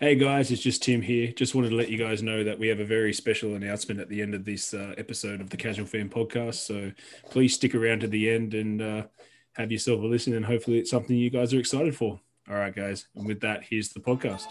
Hey guys, it's just Tim here. Just wanted to let you guys know that we have a very special announcement at the end of this uh, episode of the Casual Fan Podcast. So please stick around to the end and uh, have yourself a listen, and hopefully it's something you guys are excited for. All right, guys. And with that, here's the podcast.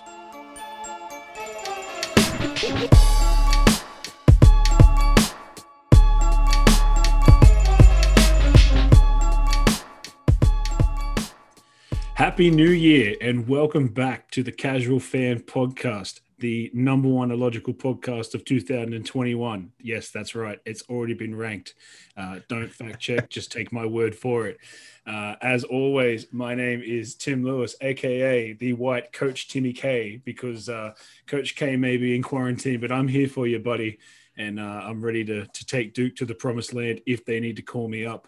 Happy New Year and welcome back to the Casual Fan Podcast, the number one illogical podcast of 2021. Yes, that's right. It's already been ranked. Uh, don't fact check, just take my word for it. Uh, as always, my name is Tim Lewis, aka the White Coach Timmy K, because uh, Coach K may be in quarantine, but I'm here for you, buddy. And uh, I'm ready to, to take Duke to the promised land if they need to call me up.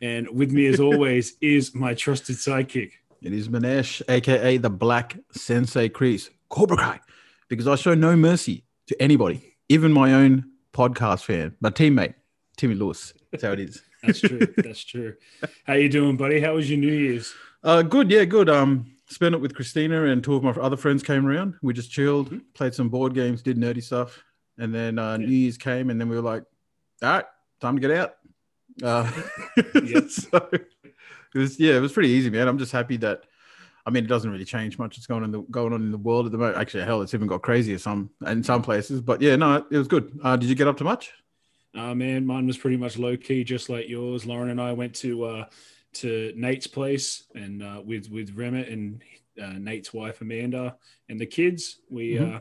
And with me, as always, is my trusted sidekick. It is Manesh, aka the Black Sensei Kreese, Cobra Kai, because I show no mercy to anybody, even my own podcast fan, my teammate, Timmy Lewis. That's how it is. That's true. That's true. How you doing, buddy? How was your New Year's? Uh, good. Yeah, good. Um, spent it with Christina and two of my other friends came around. We just chilled, Mm-hmm. played some board games, did nerdy stuff, and then uh, New Year's came, and then we were like, "All right, time to get out." Uh, Yep. so it was yeah, it was pretty easy, man. I'm just happy that. I mean, it doesn't really change much. It's going on the going on in the world at the moment. Actually, hell, it's even got crazier some in some places. But yeah, no, it was good. Uh, did you get up to much? Uh, man, mine was pretty much low key, just like yours. Lauren and I went to uh, to Nate's place and uh, with with Remit and uh, Nate's wife Amanda and the kids. We Mhm. uh,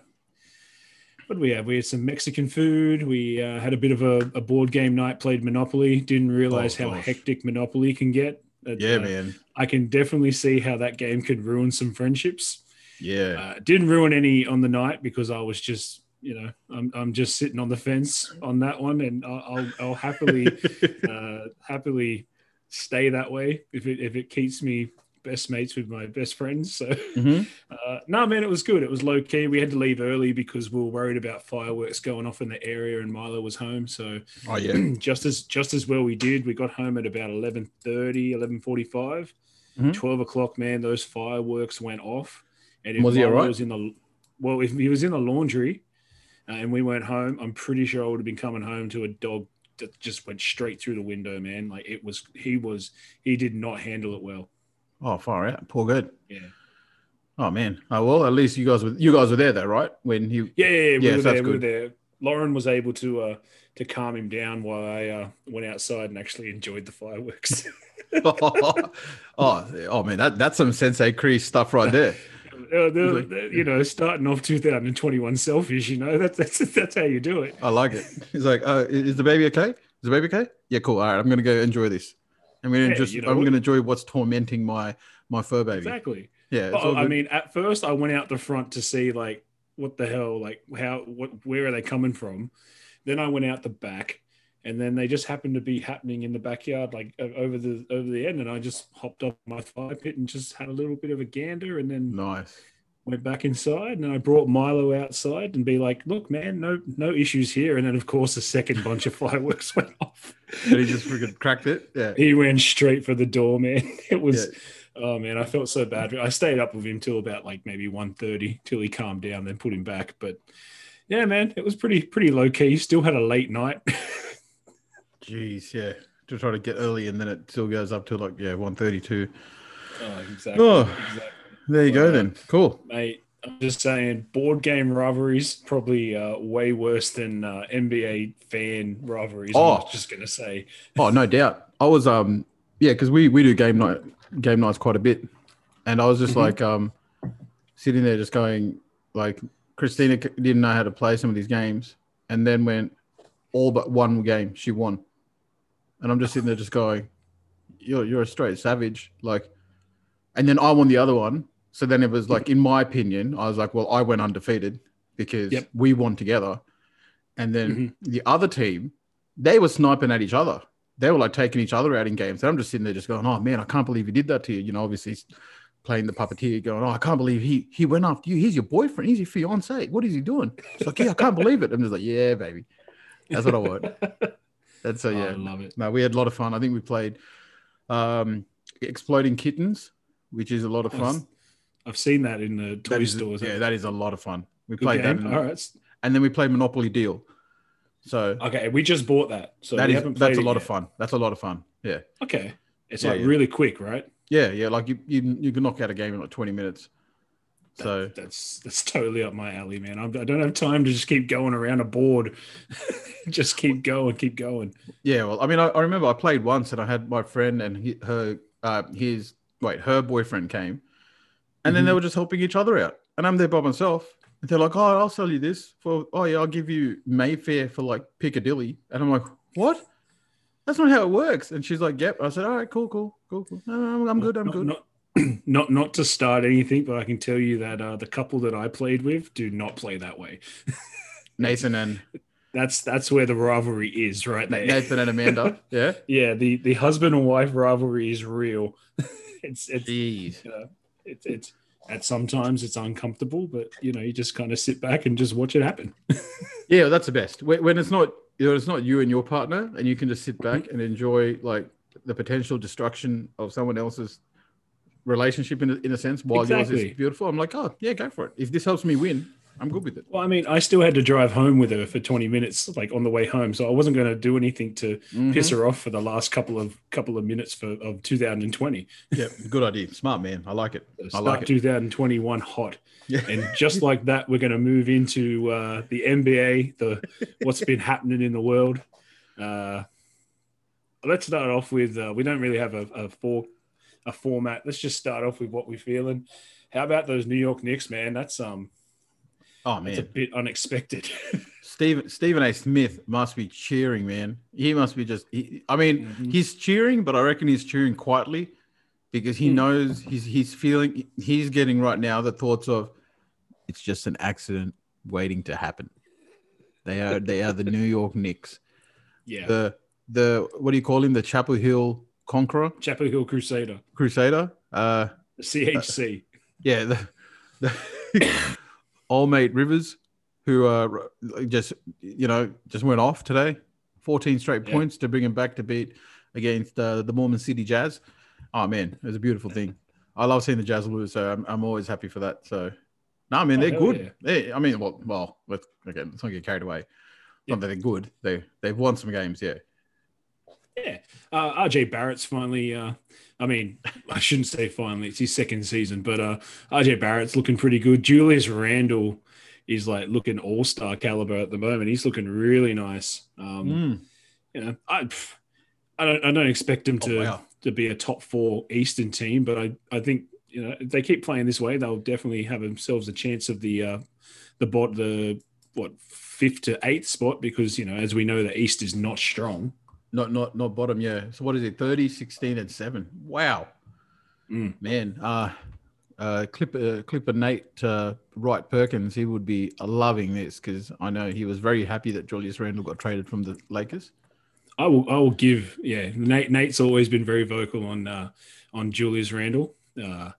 what did we have? We had some Mexican food. We uh, had a bit of a, a board game night. Played Monopoly. Didn't realize Oh, how gosh. hectic Monopoly can get. But, Yeah, uh, man. I can definitely see how that game could ruin some friendships. Yeah. Uh, didn't ruin any on the night because I was just, you know, I'm, I'm just sitting on the fence on that one, and I'll, I'll, I'll happily, uh, happily stay that way if it if it keeps me best mates with my best friends. So, Mhm. uh, no, man, it was good. It was low key. We had to leave early because we were worried about fireworks going off in the area, and Milo was home. So, Oh yeah. just as just as well we did. We got home at about 11.30, 11.45. Mhm. 12 o'clock, man, those fireworks went off. And if Was he all right? was in the well, if he was in the laundry uh, and we went home, I'm pretty sure I would have been coming home to a dog that just went straight through the window, man. Like it was he was he did not handle it well. Oh, far out. Poor good. Yeah. Oh man. Oh well, at least you guys were you guys were there though, right? When he Yeah, yeah, yeah, we Yes, were that's there. We were there. Lauren was able to uh to calm him down while I uh, went outside and actually enjoyed the fireworks. oh, oh man, that, that's some Sensei Kreese stuff right there. Uh, you know, starting off 2021 selfish, you know, that's that's that's how you do it. I like it. He's like, uh, is the baby okay? Is the baby okay? Yeah, cool. All right, I'm gonna go enjoy this. I'm gonna Yeah, just you know I'm gonna enjoy what's tormenting my my fur baby. Exactly. Yeah, Oh, I mean, at first I went out the front to see like what the hell, like how what where are they coming from? Then I went out the back, and then they just happened to be happening in the backyard, like over the over the end, and I just hopped up my fire pit and just had a little bit of a gander, and then nice. Went back inside, and I brought Milo outside and be like, "Look, man, no no issues here." And then of course a second bunch of fireworks went off. And he just freaking cracked it. Yeah. he went straight for the door, man. It was. Yeah. Oh man, I felt so bad. I stayed up with him till about like maybe 1.30 till he calmed down, then put him back. But yeah, man, it was pretty pretty low key. Still had a late night. Jeez, yeah. To try to get early and then it still goes up to like yeah, 132. oh, exactly. Oh. exactly. There you go then. Cool. Mate, I'm just saying, board game rivalries probably uh, way worse than uh, NBA fan rivalries. Oh, I Oh. was just gonna say, Oh, no doubt. I was um yeah, because we we do game night game nights quite a bit, and I was just Mhm. like um sitting there just going like Christina didn't know how to play some of these games, and then went all but one game she won, and I'm just sitting there just going, you're you're a straight savage like, and then I won the other one, so then it was like in my opinion I was like well I went undefeated because Yep. we won together, and then Mhm. the other team they were sniping at each other they were like taking each other out in games. And I'm just sitting there just going, oh man, I can't believe he did that to you. You know, obviously he's playing the puppeteer going, oh, I can't believe he he went after you. He's your boyfriend. He's your fiance. What is he doing? It's like, yeah, I can't believe it. I'm just like, yeah, baby. That's what I want. That's so, Oh, I yeah. love it. No, we had a lot of fun. I think we played um, Exploding Kittens, which is a lot of fun. I've seen that in the toy That is- stores. yeah, that is a lot of fun. We Good played that, game. in- All right. and then we played Monopoly Deal. So Okay, we just bought that, so that is that's a lot of fun. That's a lot of fun. Yeah, Okay, it's Yeah, like yeah. really quick, right? yeah, yeah. Like you, you, you can knock out a game in like twenty minutes. So That's that's totally up my alley, man. I'm, I don't have time to just keep going around a board. just keep going, keep going. Yeah, well, I mean, I, I remember I played once, and I had my friend and he, her, uh, his wait, her boyfriend came, and then they Mhm. were just helping each other out, and I'm there by myself. And they're like, "Oh, I'll sell you this for. Oh yeah, I'll give you Mayfair for like Piccadilly." And I'm like, "What? That's not how it works." And she's like, "Yep." I said, "All right, cool, cool, cool, cool. No, I'm good. I'm not, good." Not, not not to start anything, but I can tell you that uh, the couple that I played with do not play that way. Nathan and That's that's where the rivalry is, right there. Nathan and Amanda. Yeah. yeah, the the husband and wife rivalry is real. it's it's Jeez. you know, it's it's at sometimes it's uncomfortable, but you know, you just kind of sit back and just watch it happen. Yeah, that's the best. When, when it's not, you know, it's not you and your partner, and you can just sit back mm-hmm. and enjoy like the potential destruction of someone else's relationship in a, in a sense while yours is beautiful. I'm like, oh yeah, go for it. If this helps me win, I'm good with it. Well, I mean, I still had to drive home with her for 20 minutes, like on the way home. So I wasn't going to do anything to Mhm. piss her off for the last couple of couple of minutes for of 2020. Yeah, good idea. Smart man. I like it. I Start like it. 2021 hot. Yeah. And just like that, we're going to move into uh, the NBA, the what's been happening in the world. Uh, let's start off with uh, we don't really have a, a for a format. Let's just start off with what we're feeling. How about those New York Knicks, man? That's um, oh that's a bit unexpected. Stephen Stephen A. Smith must be cheering, man. He must be just. He, I mean, Mhm. he's cheering, but I reckon he's cheering quietly because he Mm. knows he's he's feeling he's getting right now the thoughts of it's just an accident waiting to happen. They are they are the New York Knicks. yeah, The the what do you call him? The Chapel Hill Conqueror Chapel Hill Crusader, Crusader. Uh, CHC. yeah, the, the old mate Rivers, who uh just you know just went off today, fourteen straight Yeah. points to bring him back to beat against uh, the Mormon City Jazz. Oh man, it was a beautiful thing. I love seeing the Jazz lose, so I'm, I'm always happy for that. So, no, I mean Oh, they're good. yeah. They, I mean, well, well, let's again, let's not get carried away. Yeah. Not that they're good. They they've won some games, yeah. Yeah, uh, RJ Barrett's finally. Uh, I mean, I shouldn't say finally; it's his second season, but uh, RJ Barrett's looking pretty good. Julius Randle is like looking all star caliber at the moment. He's looking really nice. Um, Mm. You know, I, I don't, I don't expect him Oh, to wow. to be a top four Eastern team, but I, I think you know if they keep playing this way, they'll definitely have themselves a chance of the uh, the bot the what fifth to eighth spot because you know as we know the East is not strong. Not not not bottom, yeah. So what is it? 30, 16, and 7. Wow. Mm. Man, uh uh Clipper Clipper Nate uh, Wright Perkins, he would be loving this because I know he was very happy that Julius Randle got traded from the Lakers. I will. I will give. Yeah, Nate. Nate's always been very vocal on uh, on Julius Randle. Uh,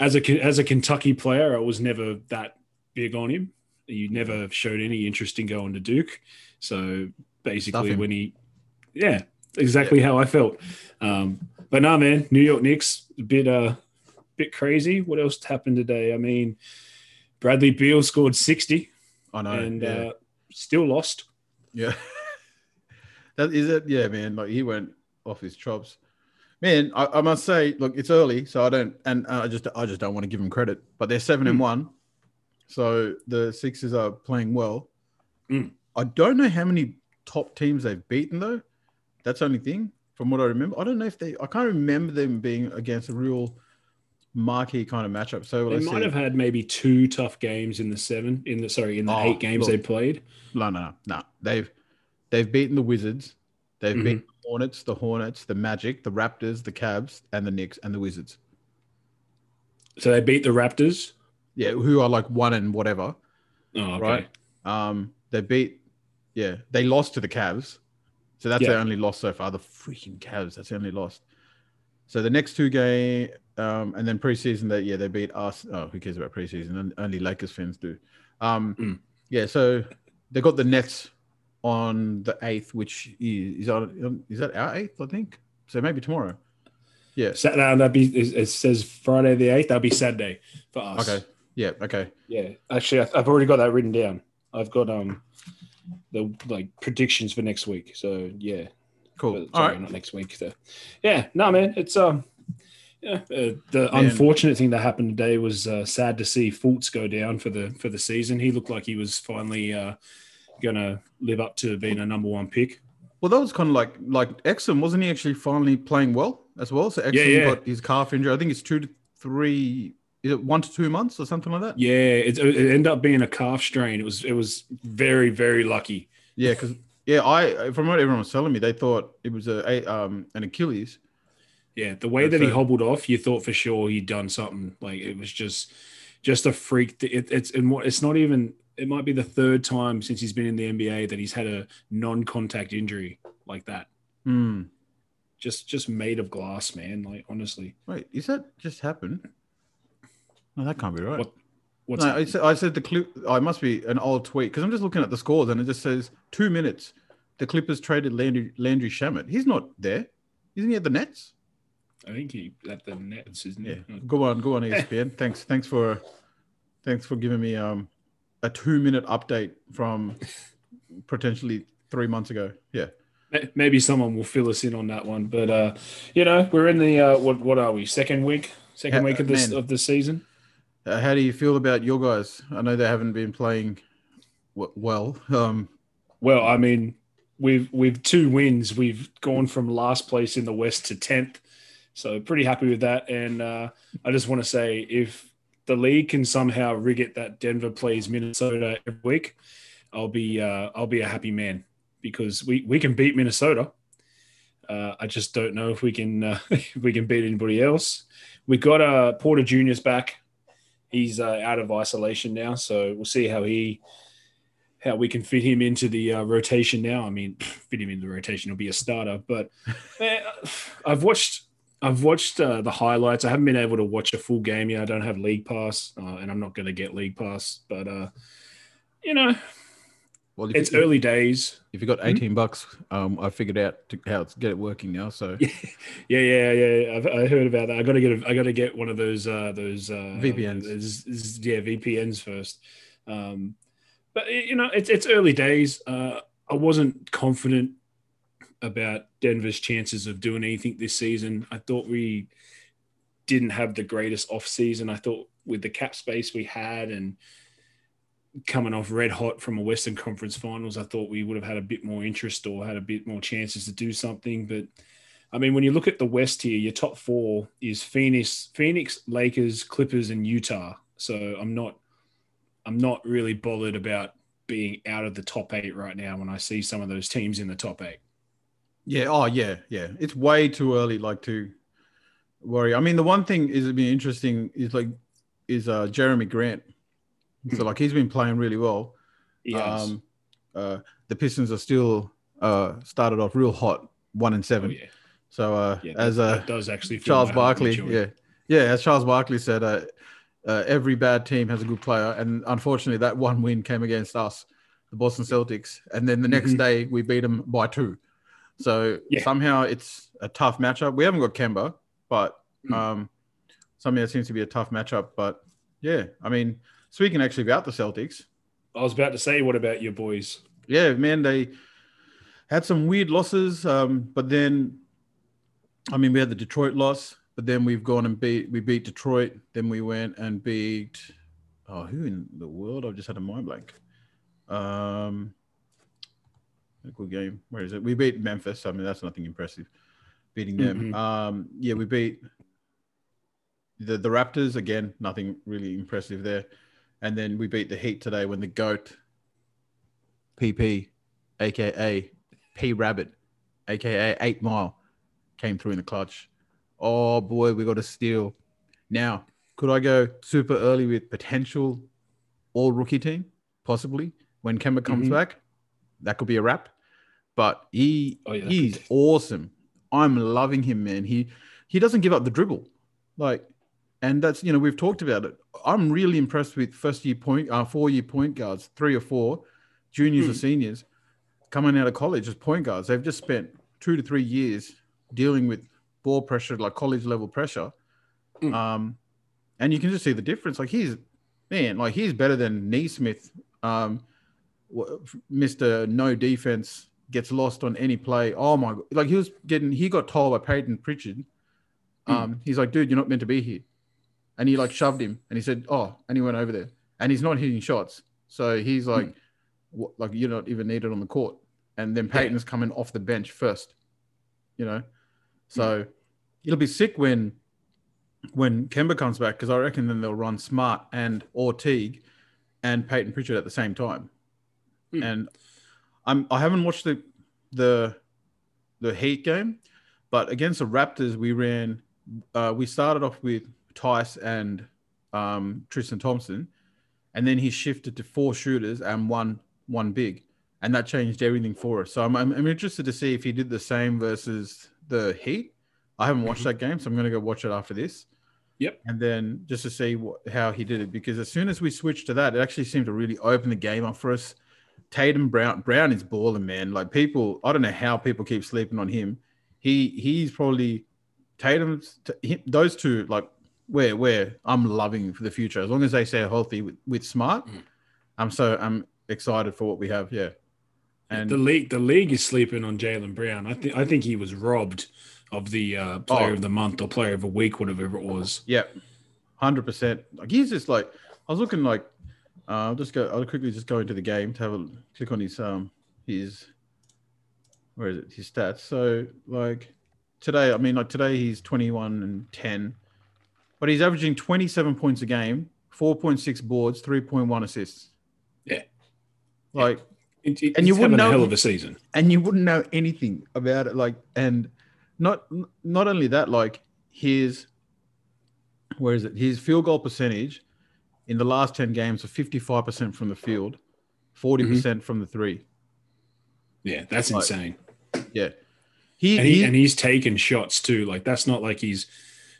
as a as a Kentucky player, I was never that big on him. He never showed any interest in going to Duke. So basically, when he, yeah, exactly how I felt. Um, but no, man, New York Knicks a bit uh bit crazy. What else happened today? I mean, Bradley Beal scored sixty I know. and yeah. uh, still lost. yeah. that is it. Yeah, man. Like he went off his chops. Man, I, I must say, look, it's early, so I don't, and uh, I just, I just don't want to give them credit. But they're seven and Mm. one, so the Sixers are playing well. Mm. I don't know how many top teams they've beaten though. That's the only thing from what I remember. I don't know if they, I can't remember them being against a real marquee kind of matchup. So They might have had maybe two tough games in the seven, in the sorry, in the Oh, eight games look. they played. No, no, no, no. They've they've beaten the Wizards, they've Mhm. beaten the Hornets, the Hornets, the Magic, the Raptors, the Cavs, and the Knicks and the Wizards. So they beat the Raptors. Yeah, who are like one and whatever, Oh, okay. right? Um, they beat, yeah, they lost to the Cavs, so that's Yeah. their only loss so far. The freaking Cavs, that's the only loss. So the next two game, um, and then preseason, they yeah they beat us. Oh, who cares about preseason? Only Lakers fans do. Um, Mm. yeah, so they got the Nets on the eighth, which is is, on, is that our eighth? I think so. Maybe tomorrow. Yeah. Sat down. That'd be. It, says Friday the eighth. That'll be Saturday for us. Okay. Yeah. Okay. Yeah. Actually, I've already got that written down. I've got um the like predictions for next week. So yeah. Cool. All sorry, right. not next week. So, yeah. No, man. It's um. Yeah, uh, the Man. unfortunate thing that happened today was uh, sad to see Fultz go down for the for the season. He looked like he was finally uh, gonna live up to being a number one pick. Well, that was kind of like like Exum, wasn't he? Actually, finally playing well as well. So Exum Yeah, yeah. got his calf injury. I think it's two to three. Is it one to two months or something like that? Yeah, it, it ended up being a calf strain. It was it was very very lucky. Yeah, because yeah, I from what everyone was telling me, they thought it was a, um an Achilles. Yeah, the way that he hobbled off, you thought for sure he'd done something. Like it was just, just a freak. It, it's and what it's not even. It might be the third time since he's been in the NBA that he's had a non-contact injury like that. Hmm. Just, just made of glass, man. Like honestly, Wait, is that just happened? No, that can't be right. What- what's no, I said, I said the clip. Oh, it must be an old tweet because I'm just looking at the scores and it just says two minutes. The Clippers traded Landry Landry Shamet. He's not there, isn't he at the Nets? I think he at the Nets, isn't Yeah, he? go on, go on, ESPN. thanks, thanks for, thanks for giving me um a two minute update from potentially three months ago. Yeah, Maybe someone will fill us in on that one, but uh, you know, we're in the uh, what? What are we? Second week, second week of this man. of the season. Uh, how do you feel about your guys? I know they haven't been playing w- well. Um, Well, I mean, we've two wins. We've gone from last place in the West to tenth, so pretty happy with that. And uh, I just want to say, if the league can somehow rig it that Denver plays Minnesota every week, I'll be uh, I'll be a happy man because we we can beat Minnesota. Uh, I just don't know if we can uh, if we can beat anybody else. We got uh, Porter Junior's back. He's uh, out of isolation now, so we'll see how he how we can fit him into the uh, rotation now. I mean, fit him into the rotation; he'll be a starter. But eh, I've watched, I've watched uh, the highlights. I haven't been able to watch a full game yet. I don't have League Pass, uh, and I'm not going to get League Pass. But uh, you know, well, it's you, early days. If you got eighteen bucks, um, I figured out to, how to get it working now. So Yeah, yeah, yeah. I've, I heard about that. I got to get, a, I got to get one of those, uh, those uh, VPNs. is- is- yeah, VPNs first. Um, but you know, it's it's early days. Uh, I wasn't confident about Denver's chances of doing anything this season. I thought we didn't have the greatest off season. I thought with the cap space we had and coming off red hot from a Western Conference Finals, I thought we would have had a bit more interest or had a bit more chances to do something. But I mean, when you look at the West here, your top four is Phoenix, Phoenix, Lakers, Clippers, and Utah. So I'm not, I'm not really bothered about being out of the top eight right now when I see some of those teams in the top eight. yeah, oh yeah, yeah. It's way too early, like to worry. I mean, the one thing is it'd be interesting is like is uh Jeremy Grant. So like he's been playing really well. Yes. Um, uh, the Pistons are still uh started off real hot, one and oh, seven. yeah. So uh, yeah as uh, does actually Charles Barkley, yeah, yeah, as Charles Barkley said, uh, uh, every bad team has a good player, and unfortunately, that one win came against us, the Boston Celtics, and then the next Mhm. day we beat them by two. So Yeah. somehow it's a tough matchup. We haven't got Kemba, but Hmm. um, somehow it seems to be a tough matchup. But yeah, I mean, speaking actually about the Celtics, I was about to say, what about your boys? yeah, man, they had some weird losses. Um, but then, I mean, we had the Detroit loss, but then we've gone and beat we beat Detroit. Then we went and beat oh, who in the world? I've just had a mind blank. Um, a good game. Where is it? We beat Memphis. I mean, that's nothing impressive. Beating them. Mhm. Um, yeah, we beat the the Raptors again. Nothing really impressive there. And then we beat the Heat today when the goat PP, aka P Rabbit, aka Eight Mile, came through in the clutch. Oh boy, we got a steal. Now, could I go super early with potential all rookie team? Possibly. When Kemba comes Mhm. back, that could be a wrap. But he Oh, yeah, he's awesome. I'm loving him, man. He he doesn't give up the dribble. Like, and that's you know, we've talked about it. I'm really impressed with first year point, uh, four year point guards, three or four, juniors or Hmm. seniors, coming out of college as point guards. They've just spent two to three years dealing with ball pressure, like college level pressure. Mm. Um, and you can just see the difference. Like he's man, like he's better than Nesmith, um, Mr. No Defense gets lost on any play. Oh my, like he was getting, he got told by Payton Pritchard. Um, he's like, dude, you're not meant to be here, and he like shoved him, and he said, oh, and he went over there, and he's not hitting shots, so he's like, what, like you're not even needed on the court, and then Payton's coming off the bench first, you know, so it'll be sick when when Kemba comes back because I reckon then they'll run Smart and or Teague and Payton Pritchard at the same time. Hmm. And I'm I haven't watched the the the Heat game, but against the Raptors we ran uh, we started off with Theis and um, Tristan Thompson, and then he shifted to four shooters and one one big, and that changed everything for us. So I'm I'm, I'm interested to see if he did the same versus the Heat. I haven't watched Mhm. that game, so I'm going to go watch it after this. Yep. And then just to see what, how he did it, because as soon as we switched to that, it actually seemed to really open the game up for us. Tatum Brown Brown is balling, man. Like people, I don't know how people keep sleeping on him. He he's probably Tatum's t- him, those two like where where I'm loving for the future as long as they stay healthy with, with Smart. Mm. I'm so I'm excited for what we have. Yeah, and the league, the league is sleeping on Jaylen Brown. I think, I think he was robbed of the uh, player Oh. of the month or player of a week, whatever it was. Yeah, hundred percent. Like he's just like I was looking like uh, I'll just go. I'll quickly just go into the game to have a click on his um his where is it his stats. So like today, I mean like today he's twenty one and ten, but he's averaging twenty seven points a game, four point six boards, three point one assists. Yeah. Like It, it, And you wouldn't know- hell of a season. and you wouldn't know anything about it like and not not only that like his where is it his field goal percentage in the last 10 games of 55% from the field 40% Mm-hmm. from the three Yeah, that's Like, insane. yeah he, And he, he- and he's taking shots too. Like that's not like he's,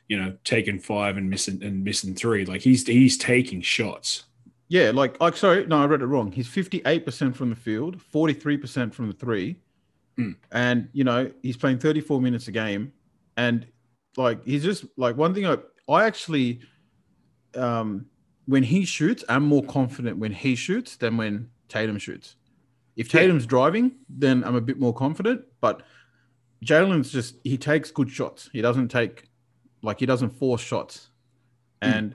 you know, taking five and missing and missing three. Like he's he's taking shots. yeah like like sorry no i read it wrong he's 58% from the field 43% from the three Mm. and you know he's playing 34 minutes a game and like he's just like one thing i i actually um when he shoots i'm more confident when he shoots than when tatum shoots if Yeah. tatum's driving then i'm a bit more confident but jaylen's just he takes good shots he doesn't take like he doesn't force shots Mm. and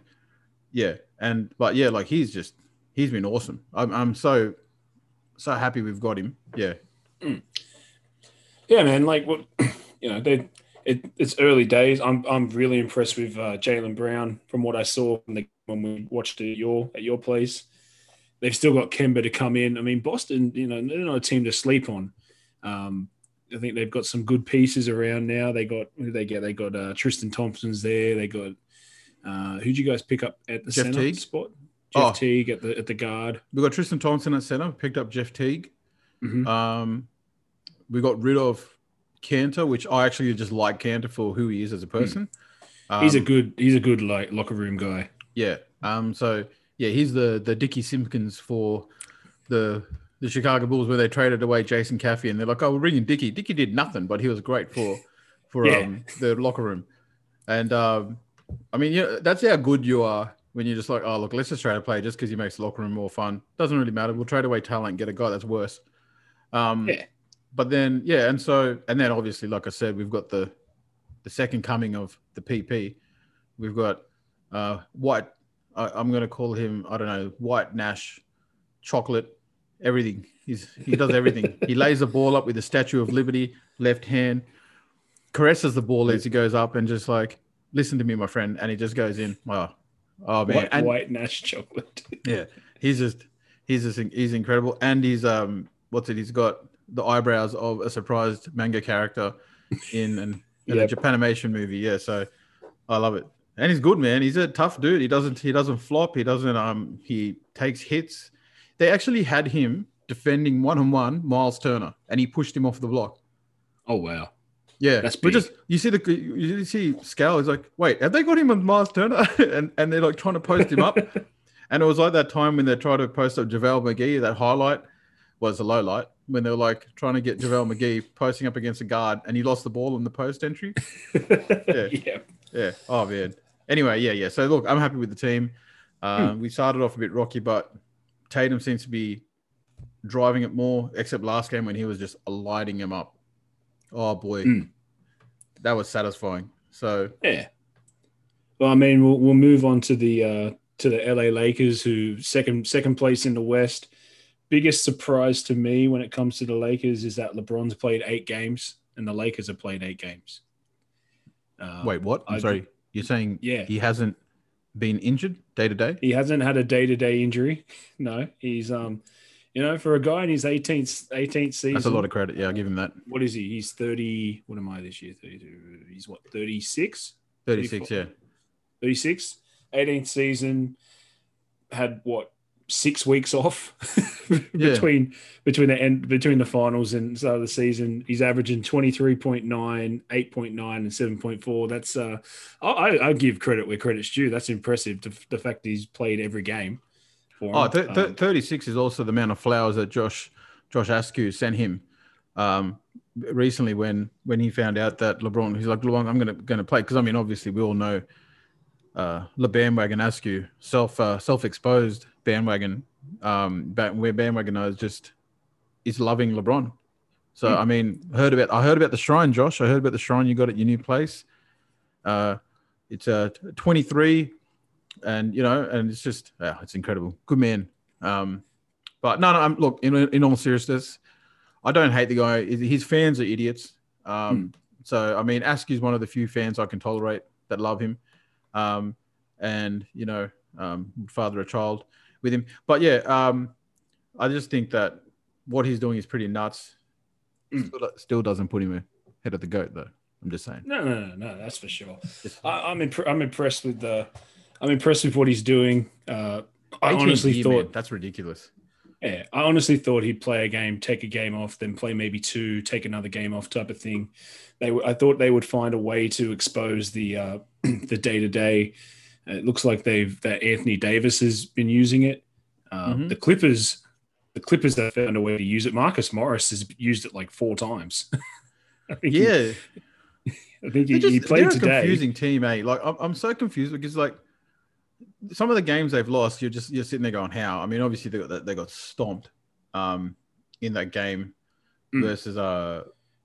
yeah and but yeah like he's just he's been awesome i'm, I'm so so happy we've got him yeah Yeah, man. Like what you know, they it, it's early days. I'm I'm really impressed with uh, Jaylen Brown from what I saw from the, when we watched it at your at your place. They've still got Kemba to come in. I mean, Boston, you know, they're not a team to sleep on. Um, I think they've got some good pieces around now. They got who they get? They got uh, Tristan Thompson's there. They got uh, who'd you guys pick up at the Jeff center Teague? spot? Jeff Oh. Teague at the at the guard. we got tristan thompson at center picked up jeff teague Mhm. um we got rid of kanter which i actually just like kanter for who he is as a person he's a Um, good he's a good like locker room guy. Yeah. Um. So yeah, he's the the Dickey Simpkins for the the Chicago Bulls, where they traded away Jason Caffey, and they're like, "Oh, we're bringing Dickey." Dickey did nothing, but he was great for for Yeah. um the locker room. And um, I mean, yeah, that's how good you are when you're just like, "Oh, look, let's just trade a player just because he makes the locker room more fun." Doesn't really matter. We'll trade away talent, and get a guy that's worse. Um. Yeah. But then, yeah, and so, and then obviously, like I said, we've got the the second coming of the PP. We've got uh, White. I, I'm going to call him. I don't know. White Nash, chocolate, everything. He's he does everything. he lays the ball up with the Statue of Liberty, left hand, caresses the ball as he goes up, and just like, listen to me, my friend, and he just goes in. Wow. Oh man, White, And- white Nash chocolate. yeah, he's just he's just he's incredible, and he's um what's it? He's got the eyebrows of a surprised manga character in an in Yep. a Japanimation movie. Yeah, so I love it, and he's good, man. He's a tough dude. He doesn't he doesn't flop. He doesn't um he takes hits. They actually had him defending one on one Miles Turner, and he pushed him off the block. Oh wow. Yeah, That's but just you see the you see Scal is like, wait, have they got him on Miles Turner? and and they're like trying to post him up. And it was like that time when they tried to post up JaVale McGee. That highlight was a low light, when they were like trying to get JaVale McGee posting up against a guard and he lost the ball in the post entry. yeah. Yeah. Oh man. Anyway, yeah, yeah. So look, I'm happy with the team. Um, We started off a bit rocky, but Tatum seems to be driving it more, except last game when he was just lighting him up. Oh boy, Mm. that was satisfying. So Yeah. Well, I mean, we'll, we'll move on to the uh, to the LA Lakers, who second second place in the West. Biggest surprise to me when it comes to the Lakers is that LeBron's played eight games and the Lakers have played eight games. Uh, wait, what? I'm I- sorry. You're saying Yeah. he hasn't been injured day to day? he hasn't had a day to day injury. No, he's um, you know, for a guy in his 18th 18th season, That's a lot of credit. Yeah, I'll give him that. what is he? He's 30. What am I this year? 32. He's what 36. 36, yeah. 36, 18th season, had what six weeks off between between the end between the finals and start of the season. He's averaging 23.9, 8.9, and 7.4. That's uh I, I give credit where credit's due. That's impressive. The, the fact he's played every game. For Oh, th- th- Um, 36 is also the amount of flowers that Josh Josh Askew sent him um, recently when when he found out that LeBron. He's like, LeBron, I'm gonna gonna play because I mean, obviously, we all know uh, Le bandwagon Askew self uh, self exposed bandwagon. Um, but where bandwagon is just is loving LeBron. So Hmm. I mean, heard about I heard about the shrine, Josh. I heard about the shrine you got at your new place. Uh, it's uh, 23 and you know, and it's just yeah, it's incredible. Good man. Um, but no, no. I'm, look, in in all seriousness, I don't hate the guy. His fans are idiots. Um, so I mean, Askew's one of the few fans I can tolerate that love him, um, and you know, um, father a child with him. But yeah, um, I just think that what he's doing is pretty nuts. Mm. Still, still doesn't put him ahead of the goat, though. I'm just saying. No, no, no, no. That's for sure. Just- I, I'm impre- I'm impressed with the. I'm impressed with what he's doing. Uh, I honestly year, thought man, that's ridiculous. Yeah, I honestly thought he'd play a game, take a game off, then play maybe two, take another game off, type of thing. They, w- I thought they would find a way to expose the uh, the day to day. It looks like they've that Anthony Davis has been using it. Uh, Mhm. The Clippers, the Clippers have found a way to use it. Marcus Morris has used it like four times. Think he- Yeah. I think he, just, he played they're a today. confusing team, eh? Like I'm, I'm so confused because like some of the games they've lost, you're just you're sitting there going, how? I mean, obviously they got they got stomped um, in that game Mm. versus uh,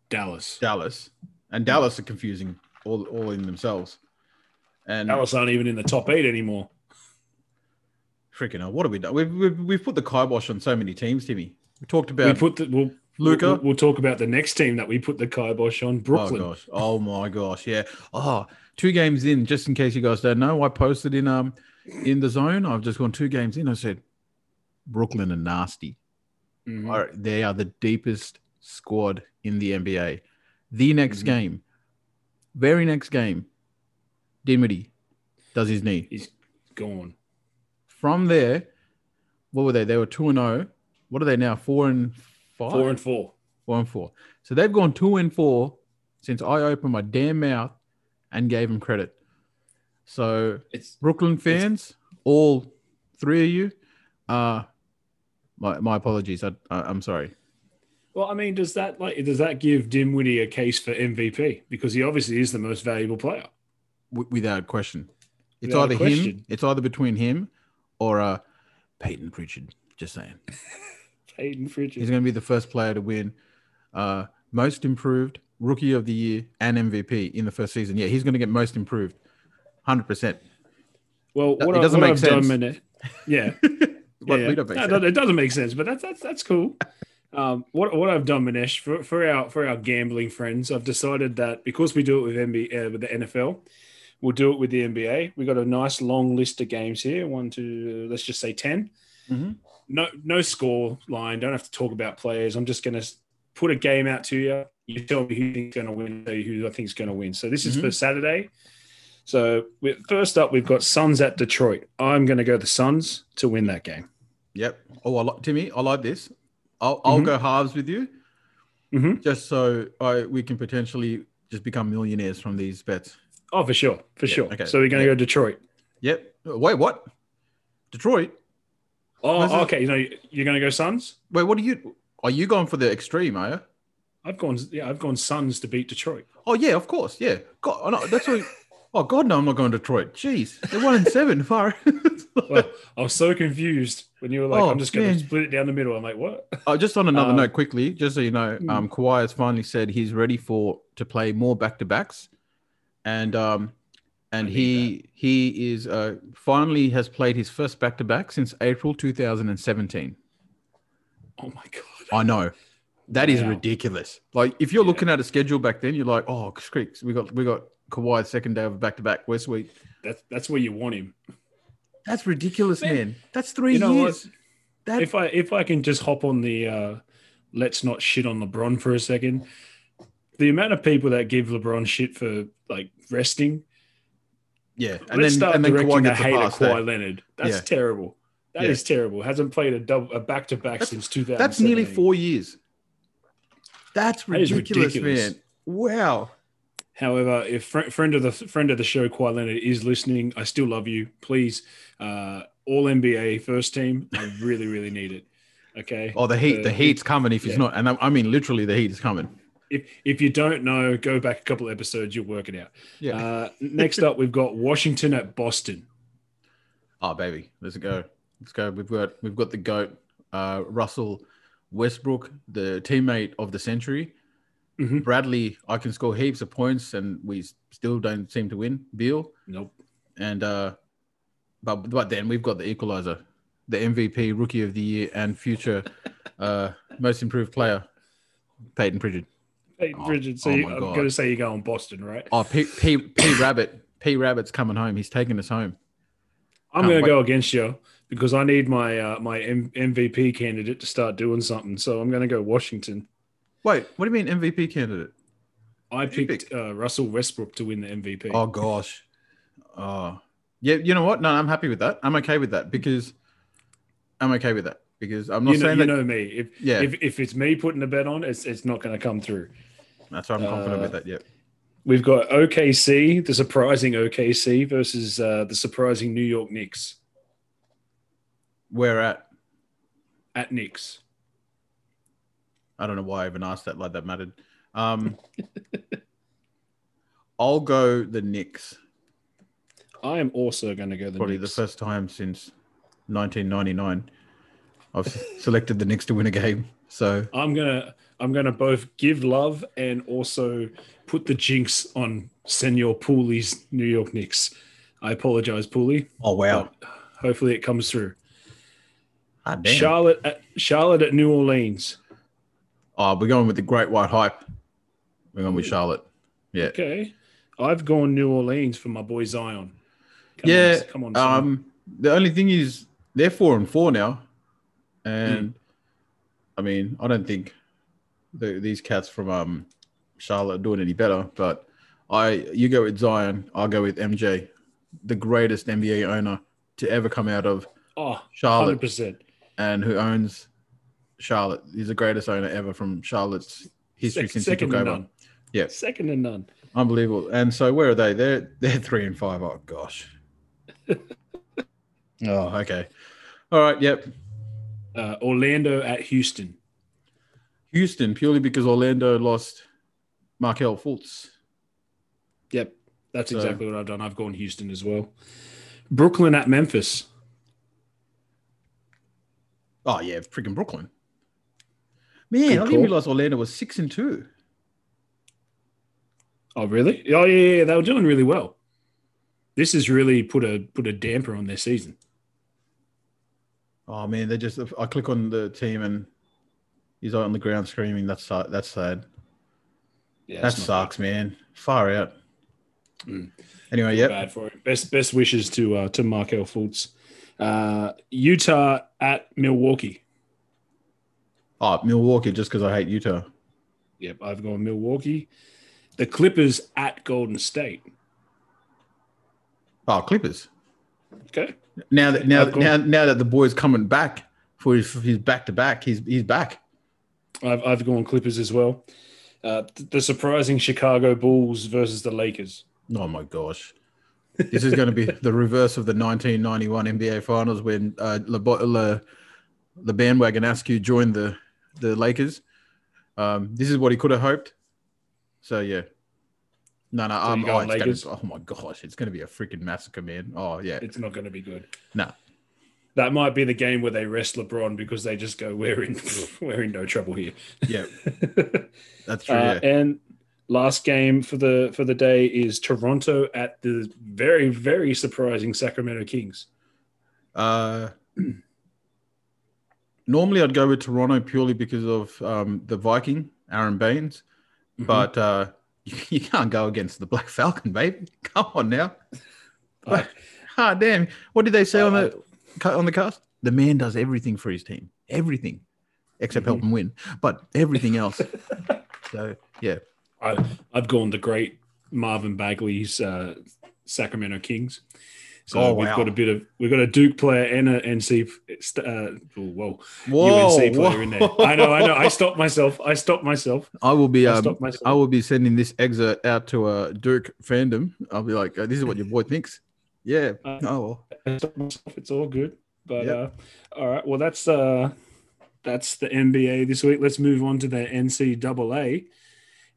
Dallas. Dallas, and Dallas are confusing all all in themselves. And Dallas aren't even in the top eight anymore. freaking hell, what have we done? We've, we've we've put the kibosh on so many teams, Timmy. We talked about. we put the we'll, Luka. We'll, we'll talk about the next team that we put the kibosh on, Brooklyn. Oh gosh. Oh my gosh. Yeah. Oh, two games in, just in case you guys don't know, I posted in um in the zone. I've just gone two games in. I said Brooklyn are nasty. Mhm. All right, They are the deepest squad in the NBA. The next Mhm. game, very next game, Dinwiddie does his knee. He's gone. From there, what were they? They were two and zero. What are they now? Four and five. Four and four. Four and four. So they've gone two and four since I opened my damn mouth and gave them credit. So It's Brooklyn fans, all three of you, uh my my apologies. I, I I'm sorry. well, I mean, does that like does that give Dimwitty a case for MVP because he obviously is the most valuable player? W- without question. It's Without either him. It's either between him or uh Payton Pritchard. Just saying. Payton Pritchard. He's going to be the first player to win uh most improved, rookie of the year, and MVP in the first season. Yeah, he's going to get most improved. Hundred percent. well, It what, I, doesn't what make I've sense. done, Mane- yeah, yeah, No, no, it doesn't make sense, but that's that's that's cool. Um, what what I've done, Manesh, for, for our for our gambling friends, I've decided that because we do it with NBA uh, with the NFL, we'll do it with the NBA. We've got a nice long list of games here. One, two, let's just say 10 Mhm. No no score line. Don't have to talk about players. I'm just going to put a game out to you. You tell me who's going to win. Tell you who I think is going to win. So this is Mhm. for Saturday. So we, first up, we've got Suns at Detroit. I'm going to go the Suns to win that game. Yep. Oh, I like Timmy. I like this. I'll I'll Mhm. go halves with you, Mhm. just so I we can potentially just become millionaires from these bets. Oh, for sure, for Yeah, sure. okay. So we're going to Yeah. go Detroit. Yep. Wait, what? Detroit? Oh, okay. You know, you're going to go Suns. Wait, what do you? Are you going for the extreme, are you? I've gone, yeah, I've gone Suns to beat Detroit. Oh yeah, of course, yeah. God, oh, no, that's what. oh God, no, I'm not going to Detroit. Jeez, they're one in seven. Far. Well, I was so confused when you were like, Oh, I'm just going man. to split it down the middle. I'm like, what? Oh, just on another Um, note, quickly, just so you know, Hmm. um, Kawhi has finally said he's ready for to play more back to backs, and um, and he he is uh finally has played his first back to back since April 2017. Oh my god. I know. that is Wow. ridiculous. Like if you're Yeah. looking at a schedule back then, you're like, oh, creeks, we got we got Kawhi's second day of back to back. We're sweet. That's that's where you want him. That's ridiculous, Man, man. That's three you know years. That If I if I can just hop on the uh let's not shit on LeBron for a second. The amount of people that give LeBron shit for like resting, yeah, and let's start and then directing Kawhi the hate at there. Kawhi Leonard. That's Yeah. terrible. That is Yeah. terrible. Hasn't played a double a back to back since 2000. That's nearly four years. That's That is ridiculous, ridiculous. man. Wow. However, if fr- friend of the friend of the show, Kawhi Leonard, is listening, I still love you. Please, uh, all NBA first team. I really, really need it. Okay. Oh, the heat, Uh, the heat's coming if he's not. And I, I mean, literally, the heat is coming. If if you don't know, go back a couple episodes. You'll work it out. Yeah. Uh, next up, we've got Washington at Boston. oh, baby, let's go. Let's go. We've got we've got the goat, uh, Russell Westbrook, the teammate of the century. Mhm. Bradley, I can score heaps of points, and we still don't seem to win. Beal, Nope. and uh, but but then we've got the equalizer, the MVP, Rookie of the Year, and future uh, Most Improved Player, Payton Pritchard. Hey, Oh, Bridget. So oh you, I'm going to say you're going Boston, right? Oh, P P P Rabbit, P Rabbit's coming home. He's taking us home. I'm going to go against you because I need my uh, my M- MVP candidate to start doing something. So I'm going to go Washington. Wait, what do you mean MVP candidate? I picked uh, Russell Westbrook to win the MVP. Oh gosh. Oh. Yeah, you know what? No, I'm happy with that. I'm okay with that because I'm okay with that because I'm not you know, saying you that. know me. If, Yeah. if if it's me putting a bet on, it's it's not going to come through. That's why I'm confident uh, with that. Yeah. We've got OKC, the surprising OKC versus uh, the surprising New York Knicks Where at? at Knicks. I don't know why I even asked that like that mattered. Um, I'll go the Knicks. I am also going to go the Probably Knicks. the first time since 1999 I've selected the Knicks to win a game. So I'm gonna I'm gonna both give love and also put the jinx on Senor Pooley's New York Knicks. I apologize, Pooley. oh wow, hopefully it comes through. ah, damn. Charlotte at Charlotte at New Orleans. oh, we're going with the Great White Hype. We're going with Charlotte. Yeah. Okay. I've gone New Orleans for my boy Zion. Come yeah. on, come on. son. Um, the only thing is they're four and four now, and Hmm. I mean I don't think the, these cats from um Charlotte are doing any better. But I you go with Zion, I'll go with MJ, the greatest NBA owner to ever come out of oh, Charlotte 100%. and who owns Charlotte. He's the greatest owner ever from Charlotte's history Sec- since he took to over. none. Yeah. Second to none. Unbelievable. And so where are they? They're they're three and five. Oh gosh. oh, okay. All right. Yep. Uh, Orlando at Houston. Houston purely because Orlando lost Markelle Fultz. Yep. That's So- exactly what I've done. I've gone Houston as well. Brooklyn at Memphis. Oh yeah, freaking Brooklyn. Man, Good I didn't realize Orlando was six and two. Oh, really? Oh, yeah, yeah. They were doing really well. This has really put a put a damper on their season. Oh man, they just I click on the team and he's out on the ground screaming. That's sad. That's sad. Yeah, that sucks, man. Far out. Mm. Anyway, yep. Bad for it. Best best wishes to uh, to Markelle Fultz. Uh, Utah at Milwaukee. Oh, Milwaukee, just because I hate Utah. Yep, I've gone Milwaukee. The Clippers at Golden State. Oh, Clippers. Okay. Now that now I've gone- now now that the boy's coming back for his, for his back to back, he's he's back. I've I've gone Clippers as well. Uh, the surprising Chicago Bulls versus the Lakers. Oh my gosh, this is going to be the reverse of the 1991 NBA Finals when uh, Le, Le, the bandwagon Askew joined the the Lakers. Um, this is what he could have hoped. So yeah. No, no, So um, oh, it's Lakers? gonna, oh my gosh, it's gonna be a freaking massacre, man. Oh yeah, It's not going to be good. no, That might be the game where they rest LeBron because they just go, "We're in, we're in no trouble here." yeah, that's true. Uh, yeah. And last game for the for the day is Toronto at the very very surprising Sacramento Kings. Uh, normally I'd go with Toronto purely because of um, the Viking, Aron Baynes, Mm-hmm. but uh, you, you can't go against the Black Falcon, baby. Come on now. I- Ah, damn. What did they say on the on the cast? The man does everything for his team, everything, except help Mm-hmm. him win, but everything else. so yeah, I, I've gone the great Marvin Bagley's uh, Sacramento Kings. So Oh, we've wow. got a bit of we've got a Duke player and a NC uh, oh, whoa whoa, UNC player in there. I know, I know. I stopped myself. I stopped myself. I will be. I Um. I will be sending this excerpt out to a Duke fandom. I'll be like, uh, "This is what your boy thinks." Yeah. Uh, oh well. I stopped myself. It's all good. But Yep. uh, all right. Well, that's uh, that's the NBA this week. Let's move on to the NCAA,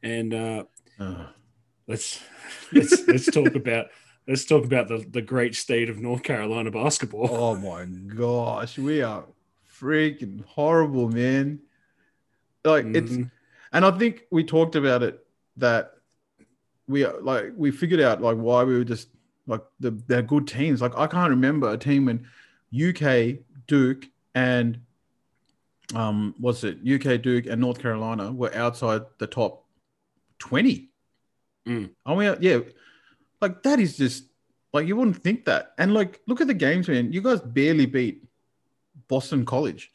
and uh, Uh, let's let's let's talk about let's talk about the the great state of North Carolina basketball. oh my gosh, we are freaking horrible, man. Like it's, Mhm. and I think we talked about it that we are like we figured out like why we were just like the they're good teams. Like I can't remember a team when UK, Duke, and um, what's it? UK, Duke, and North Carolina were outside the top twenty. Mm. Are we? Yeah, like that is just like you wouldn't think that. And like, look at the games, man. You guys barely beat Boston College.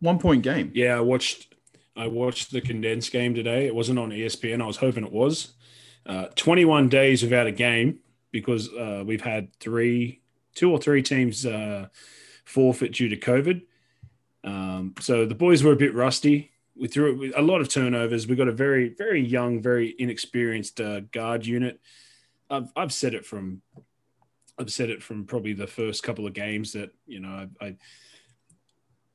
One point game. Yeah, I watched I watched the condensed game today. It wasn't on ESPN. I was hoping it was. Uh, 21 days without a game because uh, we've had three, two or three teams uh, forfeit due to COVID. Um, so the boys were a bit rusty. We threw a lot of turnovers. We got a very, very young, very inexperienced uh, guard unit. I've, I've said it from, I've said it from probably the first couple of games that you know I, I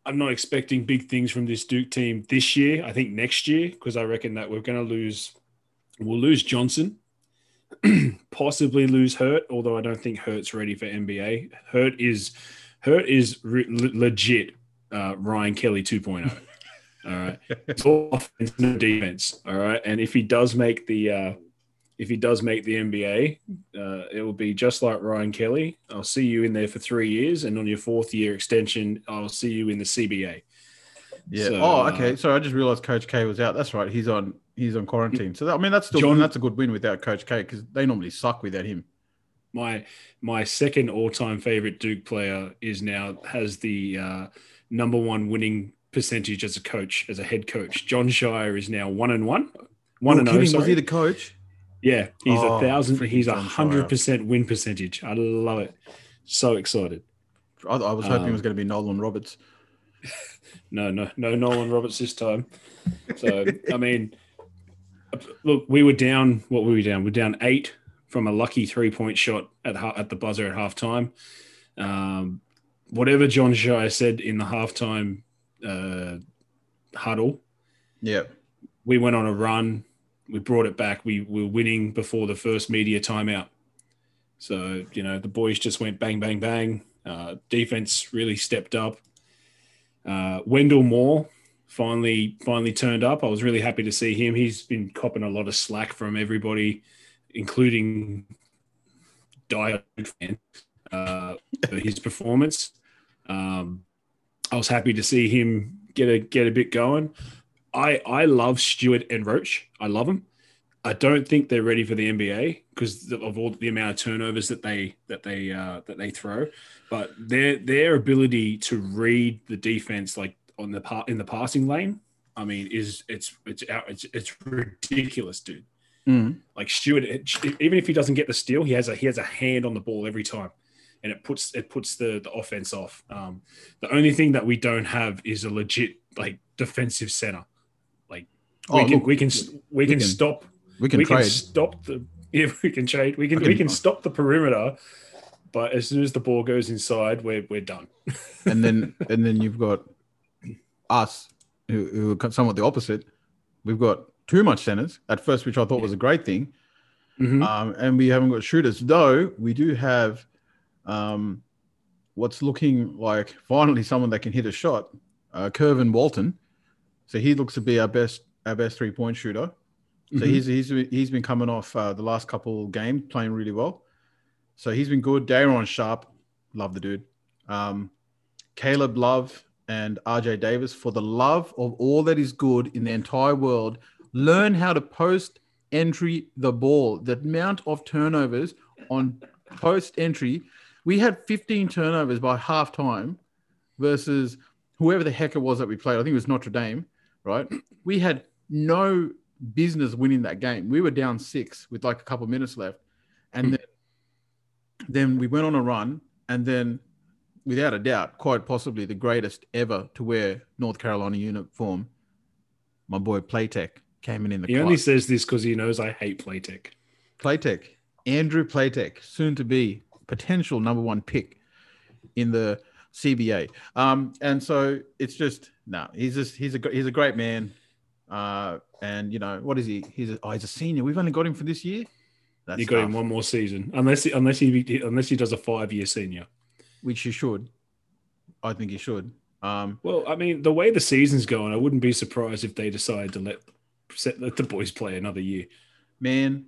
I'm not expecting big things from this Duke team this year. I think next year because I reckon that we're going to lose. We'll lose Johnson, possibly lose Hurt. Although I don't think Hurt's ready for NBA. Hurt is Hurt is re- legit uh, Ryan Kelly 2.0. All right, it's all offense, no defense. All right, and if he does make the uh, if he does make the NBA, uh, it will be just like Ryan Kelly. I'll see you in there for three years, and on your fourth year extension, I'll see you in the CBA. Yeah. So, oh, uh, okay. So I just realized Coach K was out. That's right. He's on. He's on quarantine. So that, I mean, that's still John- that's a good win without Coach K because they normally suck without him. My my second all time favorite Duke player is now has the uh, number one winning percentage as a coach, as a head coach. Jon Scheyer is now one and one. One and oh, kidding, Was he the coach? Yeah, he's Oh, a thousand. He's a hundred percent win percentage. I love it. So excited. I, I was hoping it Um, was going to be Nolan Roberts. No, no, no Nolan Roberts this time. So I mean, look, we were down. What were we down? We're down eight from a lucky three point shot at at the buzzer at halftime. Um, whatever Jon Scheyer said in the halftime uh, huddle, Yeah. we went on a run. We brought it back. We were winning before the first media timeout. So, you know, the boys just went bang, bang, bang. Uh, defense really stepped up. Uh, Wendell Moore finally finally turned up. I was really happy to see him. He's been copping a lot of slack from everybody, including Diet fan, uh, for his performance. Um, I was happy to see him get a get a bit going. I I love Steward and Roach. I love them. I don't think they're ready for the NBA because of all the amount of turnovers that they that they uh, that they throw. But their their ability to read the defense like on the part in the passing lane, I mean, is it's it's out it's it's ridiculous, dude. Mm. Like Steward, even if he doesn't get the steal, he has a he has a hand on the ball every time, and it puts it puts the the offense off. Um, the only thing that we don't have is a legit like defensive center. We Oh, can look, we can we can can- stop we can we can stop the yeah we can trade we can, can- we can stop the perimeter, but as soon as the ball goes inside, we're we're done. and then and then you've got us who, who are somewhat the opposite. We've got too much centers at first, which I thought was a great thing. Mhm. Um, and we haven't got shooters, though we do have um, what's looking like finally someone that can hit a shot, uh, Kerwin Walton. So he looks to be our best our best three point shooter. So Mhm. he's he's he's been coming off uh, the last couple games playing really well. So he's been good. Day'Ron Sharpe, love the dude. Um, Caleb Love and RJ Davis, for the love of all that is good in the entire world, learn how to post entry the ball. The amount of turnovers on post entry, we had 15 turnovers by halftime versus whoever the heck it was that we played. I think it was Notre Dame, right? We had no business winning that game. We were down six with like a couple minutes left, and then then we went on a run, and then without a doubt, quite possibly the greatest ever to wear North Carolina uniform, my boy Platek came in in the He only says this because he knows I hate Platek. Platek, Andrew Platek, soon to be potential number one pick in the CBA. Um, and so it's just no, he's just he's a he's a great man. Uh, and you know what is he? He's a, oh, he's a senior. We've only got him for this year. That's you got him one more season, unless he, unless he unless he does a five year senior. which he should. I think he should. Um, Well, I mean, the way the season's going, I wouldn't be surprised if they decide to let set, let the boys play another year. man,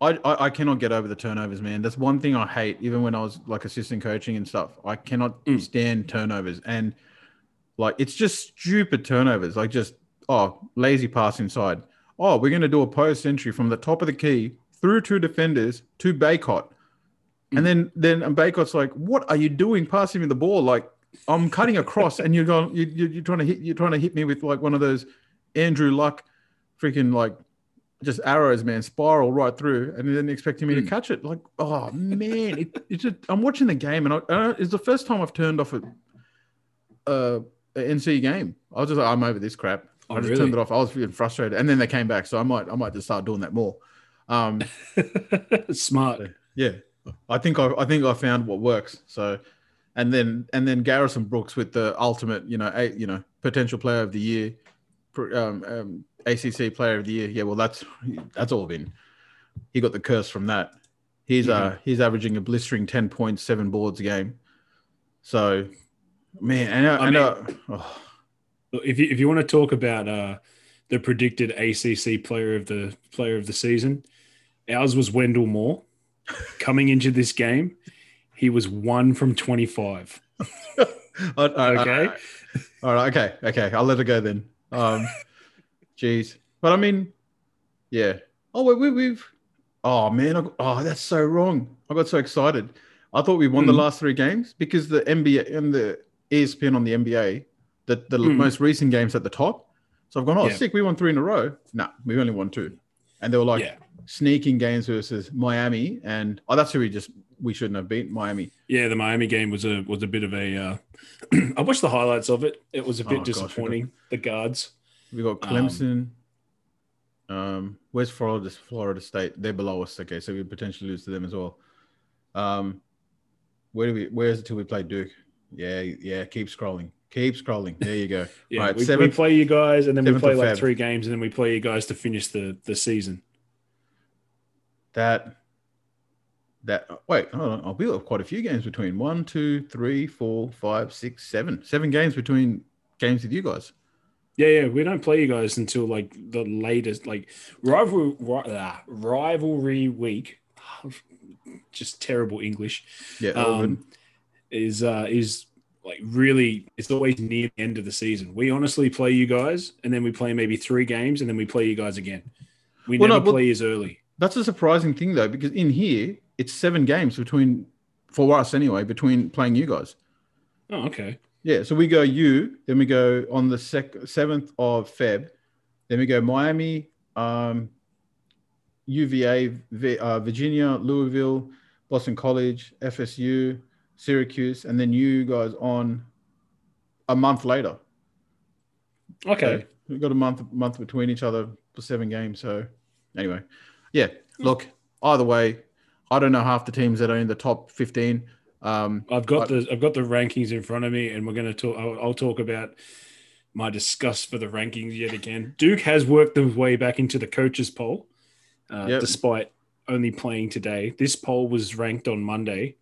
I, I I cannot get over the turnovers, man. That's one thing I hate. Even when I was like assistant coaching and stuff, I cannot Mm. stand turnovers. And like it's just stupid turnovers. Like just oh lazy pass inside. Oh, we're gonna do a post entry from the top of the key through two defenders to Bacot. Mm. And then then and Bacot's like, what are you doing passing me the ball? Like I'm cutting across and you're going you, you, you're trying to hit you're trying to hit me with like one of those Andrew Luck freaking like just arrows, man, spiral right through, and then expecting me to Mm. catch it. Like, oh man, it, it's just I'm watching the game, and I, I, it's the first time I've turned off a, uh, a NC game. I was just like, I'm over this crap. Oh, I just really? turned it off. I was feeling frustrated, and then they came back, so I might I might just start doing that more. Um, Smart. yeah, I think I, I think I found what works. So, and then and then Garrison Brooks with the ultimate, you know, a, you know, potential player of the year, um, um, ACC player of the year. Yeah, well, that's that's all been. He got the curse from that. He's uh he's averaging a blistering ten point seven boards a game. So, man, and, uh, I and mean- uh, oh, If you if you want to talk about uh, the predicted ACC player of the player of the season, ours was Wendell Moore. Coming into this game, he was one from twenty five. Okay. All right. Okay. Okay. I'll let it go then. Um, jeez. But I mean, yeah. Oh, we, we, we've. Oh man. I, oh, that's so wrong. I got so excited. I thought we won the Mhm. last three games because the NBA and the ESPN on the NBA, the the Mhm. most recent games at the top. So I've gone. Oh, Yeah. sick. We won three in a row. No, we only won two, and they were like yeah, sneaking games versus Miami, and oh, that's who we just we shouldn't have beat Miami. yeah. The Miami game was a was a bit of a. Uh, I watched the highlights of it. It was a bit Oh, gosh, disappointing. the guards. We got Clemson. Um, where's Florida? Florida State. They're below us. Okay, so we potentially lose to them as well. Um, where do we? Where is it till we play Duke? Yeah, yeah. Keep scrolling. Keep scrolling. There you go. Yeah, Right, we, we play you guys, and then we play like Feb. three games, and then we play you guys to finish the the season. That. That wait, hold on. Oh, we have quite a few games between one, two, three, four, five, six, seven, seven games between games with you guys. Yeah, yeah, we don't play you guys until like the latest, like rivalry ri- ah, rivalry week. Just terrible English. Yeah. Um, is uh is like really it's always near the end of the season. We honestly play you guys, and then we play maybe three games, and then we play you guys again. We Well, never well- play as early. That's a surprising thing though, because in here it's seven games between for us anyway between playing you guys. Oh, okay. Yeah, so we go you, then we go on the sec- 7th of Feb, then we go Miami, um, UVA, V- uh, Virginia, Louisville, Boston College, FSU, Syracuse, and then you guys on a month later. Okay. So we've got a month month between each other for seven games. So anyway, yeah. Look, either way, I don't know half the teams that are in the top 15. Um, I've got the I've got the rankings in front of me, and we're going to talk. I'll, I'll talk about my disgust for the rankings yet again. Duke has worked their way back into the coaches poll, uh, Yep. despite only playing today. This poll was ranked on Monday,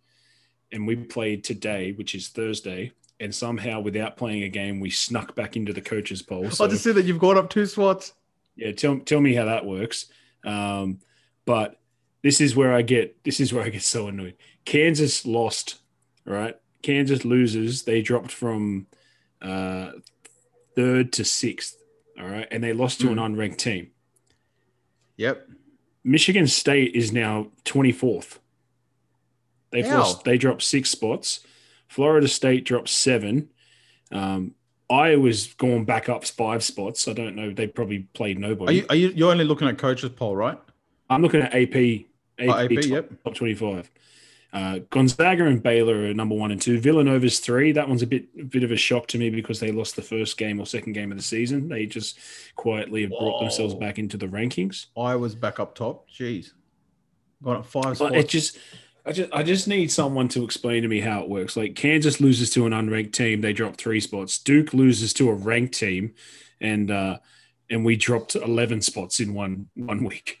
and we played today, which is Thursday. And somehow, without playing a game, we snuck back into the coaches poll. So, I just see that you've gone up two spots. yeah, tell tell me how that works. Um, but this is where I get this is where I get so annoyed. Kansas lost, right? Kansas loses. They dropped from uh, third to sixth. All right, and they lost to an unranked team. Yep. Michigan State is now twenty fourth. How? lost. They dropped six spots. Florida State dropped seven. Um, Iowa's gone back up five spots. I don't know. They probably played Are nobody. you, are you you're only looking at coaches poll, right? I'm looking at AP. AP, Oh, AP, top, yep. top 25. Uh, Gonzaga and Baylor are number one and two. Villanova's three. That one's a bit a bit of a shock to me because they lost the first game or second game of the season. They just quietly have brought themselves back into the rankings. I was back up top. Jeez. Gone up five But spots. it just I just I just need someone to explain to me how it works. Like Kansas loses to an unranked team, they drop three spots. Duke loses to a ranked team, and uh and we dropped eleven spots in one one week.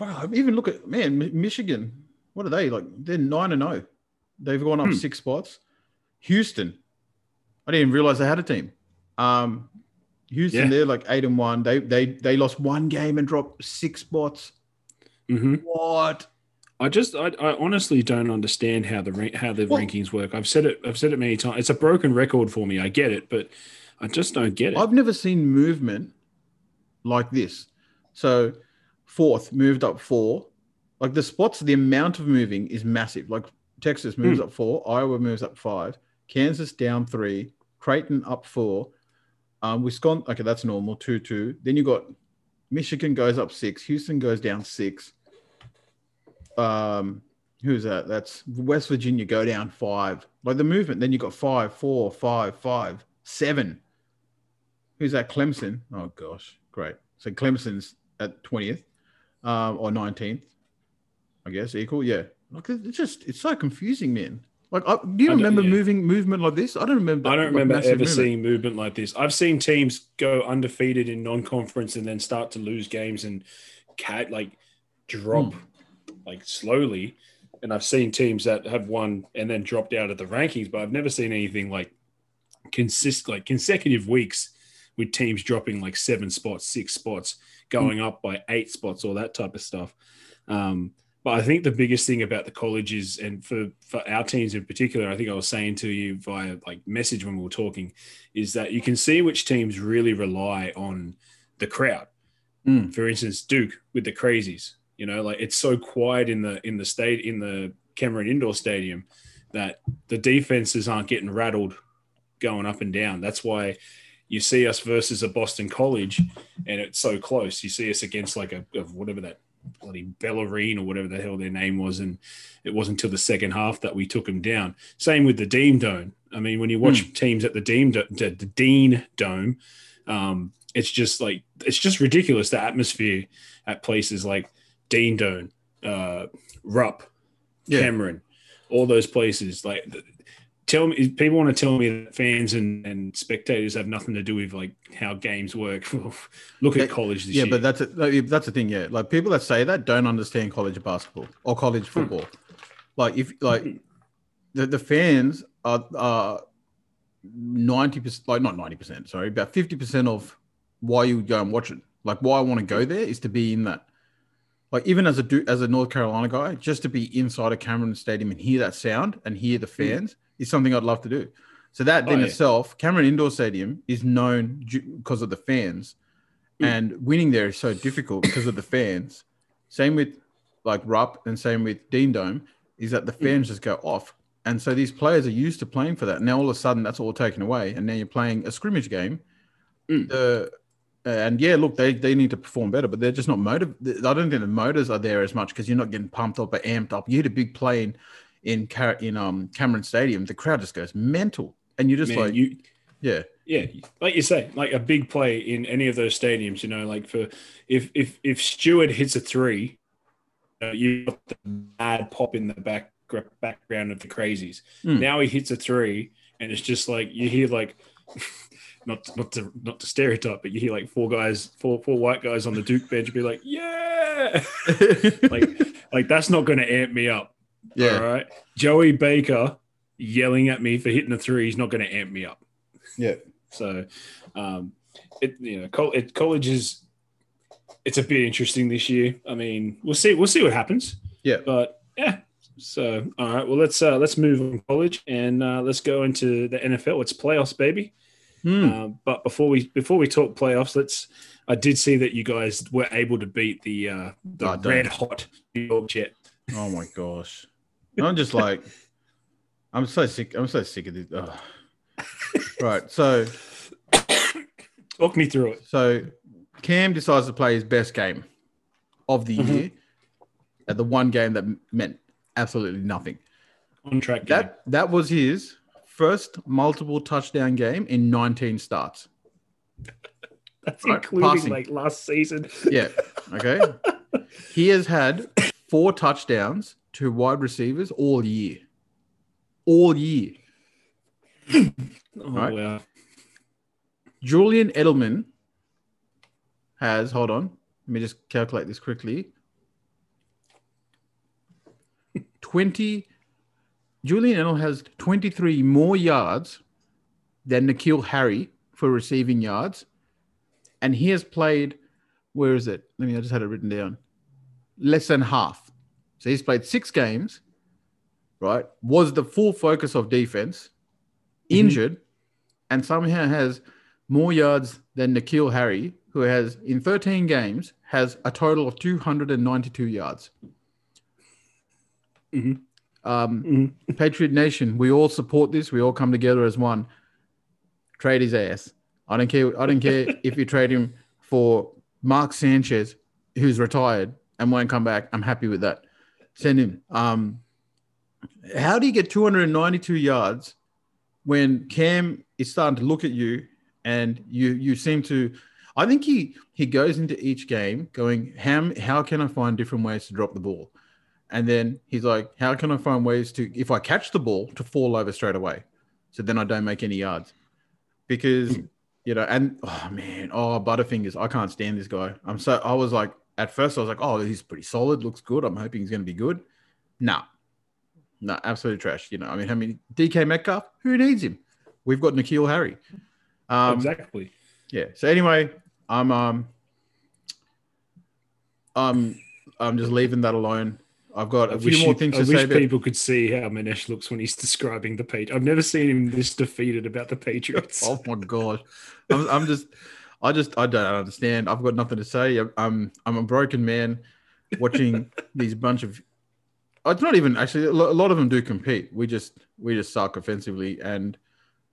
Wow, even look at man, Michigan. What are they like? They're nine and zero. They've gone up Hmm. six spots. Houston, I didn't even realize they had a team. Um, Houston, Yeah. they're like eight and one. They they they lost one game and dropped six spots. hmm What? I just I, I honestly don't understand how the how the Well- rankings work. I've said it I've said it many times. It's a broken record for me. I get it, but I just don't get it. I've never seen movement like this. So fourth moved up four. Like the spots, the amount of moving is massive. Like Texas moves up four, Iowa moves up five, Kansas down three, Creighton up four, um, Wisconsin. Okay, that's normal. Two two. Then you got Michigan goes up six, Houston goes down six. Um, who's that? That's West Virginia go down five. Like the movement. Then you got five, four, five, five, seven. Who's that? Clemson. Oh gosh, great. So Clemson's at twentieth um, or nineteenth, I guess. Equal, yeah. Like it's just it's so confusing, man. Like, I, do you I remember yeah. moving movement like this? I don't remember. I don't like, remember ever movement. seeing movement like this. I've seen teams go undefeated in non-conference and then start to lose games and cat like drop Hmm. Like slowly. And I've seen teams that have won and then dropped out of the rankings, but I've never seen anything like consist like consecutive weeks with teams dropping like seven spots, six spots, going up by eight spots, all that type of stuff. Um, but I think the biggest thing about the colleges and for, for our teams in particular, I think I was saying to you via like message when we were talking, is that you can see which teams really rely on the crowd. Mm. For instance, Duke with the crazies, you know, like it's so quiet in the in the state in the Cameron Indoor Stadium that the defenses aren't getting rattled going up and down. That's why you see us versus a Boston College, and it's so close. You see us against like a of whatever that bloody Bellarmine or whatever the hell their name was, and it wasn't until the second half that we took them down. Same with the Dean Dome. I mean, when you watch teams at the Dean the, the Dean Dome, um, it's just like it's just ridiculous the atmosphere at places like Dean Dome, uh, Rupp, Yeah. Cameron, all those places. Like, tell me, people want to tell me that fans and, and spectators have nothing to do with like how games work. Look at college this Yeah, year. but that's a, that's the thing. Yeah, like people that say that don't understand college basketball or college Hmm. football. Like if like the, the fans are are ninety percent, like not ninety percent, sorry, about fifty percent of why you go and watch it. Like why I want to go there is to be in that. Like even as a Du- as a North Carolina guy, just to be inside a Cameron Stadium and hear that sound and hear the fans is something I'd love to do. So that Hmm. Oh, in yeah. itself, Cameron Indoor Stadium is known because of the fans, Mm. and winning there is so difficult because of the fans. Same with like Rupp and same with Dean Dome, is that the Mm. fans just go off, and so these players are used to playing for that. Now all of a sudden that's all taken away, and now you're playing a scrimmage game. Mm. The and yeah, look, they, they need to perform better, but they're just not motivated. I don't think the motors are there as much because you're not getting pumped up or amped up. You hit a big play in in, Car- in um, Cameron Stadium, the crowd just goes mental, and you're just Man, like, you, yeah, yeah, like you say, like a big play in any of those stadiums. You know, like for if if if Steward hits a three, uh, you got the mad pop in the back background of the crazies. Mm. Now he hits a three, and it's just like you hear like not not to not to stereotype, but you hear like four guys, four four white guys on the Duke bench be like, yeah, like like that's not going to amp me up. yeah, All right, Joey Baker yelling at me for hitting the three is not going to amp me up. yeah, So, um, it you know, col- it, college is it's a bit interesting this year. I mean, we'll see we'll see what happens. Yeah. but yeah. So, all right. Well, let's uh, let's move on college and uh, let's go into the NFL. It's playoffs, baby. Hmm. Um, but before we before we talk playoffs, let's. I did see that you guys were able to beat the uh, the Oh, don't. red hot New York Jet. Oh my gosh. I'm just like, I'm so sick. I'm so sick of this. Ugh. Right. So, Talk me through it. so Cam decides to play his best game of the Mhm. year at the one game that meant absolutely nothing. On track. Game. That that was his first multiple touchdown game in 19 starts. That's right, including passing. like last season. Yeah. Okay. he has had four touchdowns to wide receivers all year. All year. Oh Right. wow. Julian Edelman has, hold on, let me just calculate this quickly. 20, Julian Edelman has 23 more yards than N'Keal Harry for receiving yards. And he has played, where is it? Let me, I just had it written down. Less than half. So he's played six games, right? Was the full focus of defense, Mhm. injured, and somehow has more yards than N'Keal Harry, who has in 13 games has a total of 292 yards. Mhm. Um, Mhm. Patriot Nation, we all support this. We all come together as one. Trade his ass. I don't care. I don't care if you trade him for Mark Sanchez, who's retired and won't come back. I'm happy with that. Send him. Um, how do you get 292 yards when Cam is starting to look at you and you you seem to? I think he he goes into each game going, how how can I find different ways to drop the ball? And then he's like, how can I find ways to, if I catch the ball, to fall over straight away? So then I don't make any yards. Because, you know, and oh man, oh, Butterfingers, I can't stand this guy. I'm so, I was like, at first I was like, oh, he's pretty solid, looks good. I'm hoping he's going to be good. Nah, nah, absolute trash. You know, I mean, how many DK Metcalf? Who needs him? We've got N'Keal Harry. Um, exactly. yeah. So anyway, I'm um I'm I'm just leaving that alone. I've got I a few wish, more you- things I to wish say. About, people could see how Manesh looks when he's describing the page. I've never seen him this defeated about the Patriots. oh my god, I'm, I'm just I just I don't understand. I've got nothing to say. I'm I'm a broken man watching these bunch of. It's not even actually a a lot of them do compete. We just we just suck offensively, and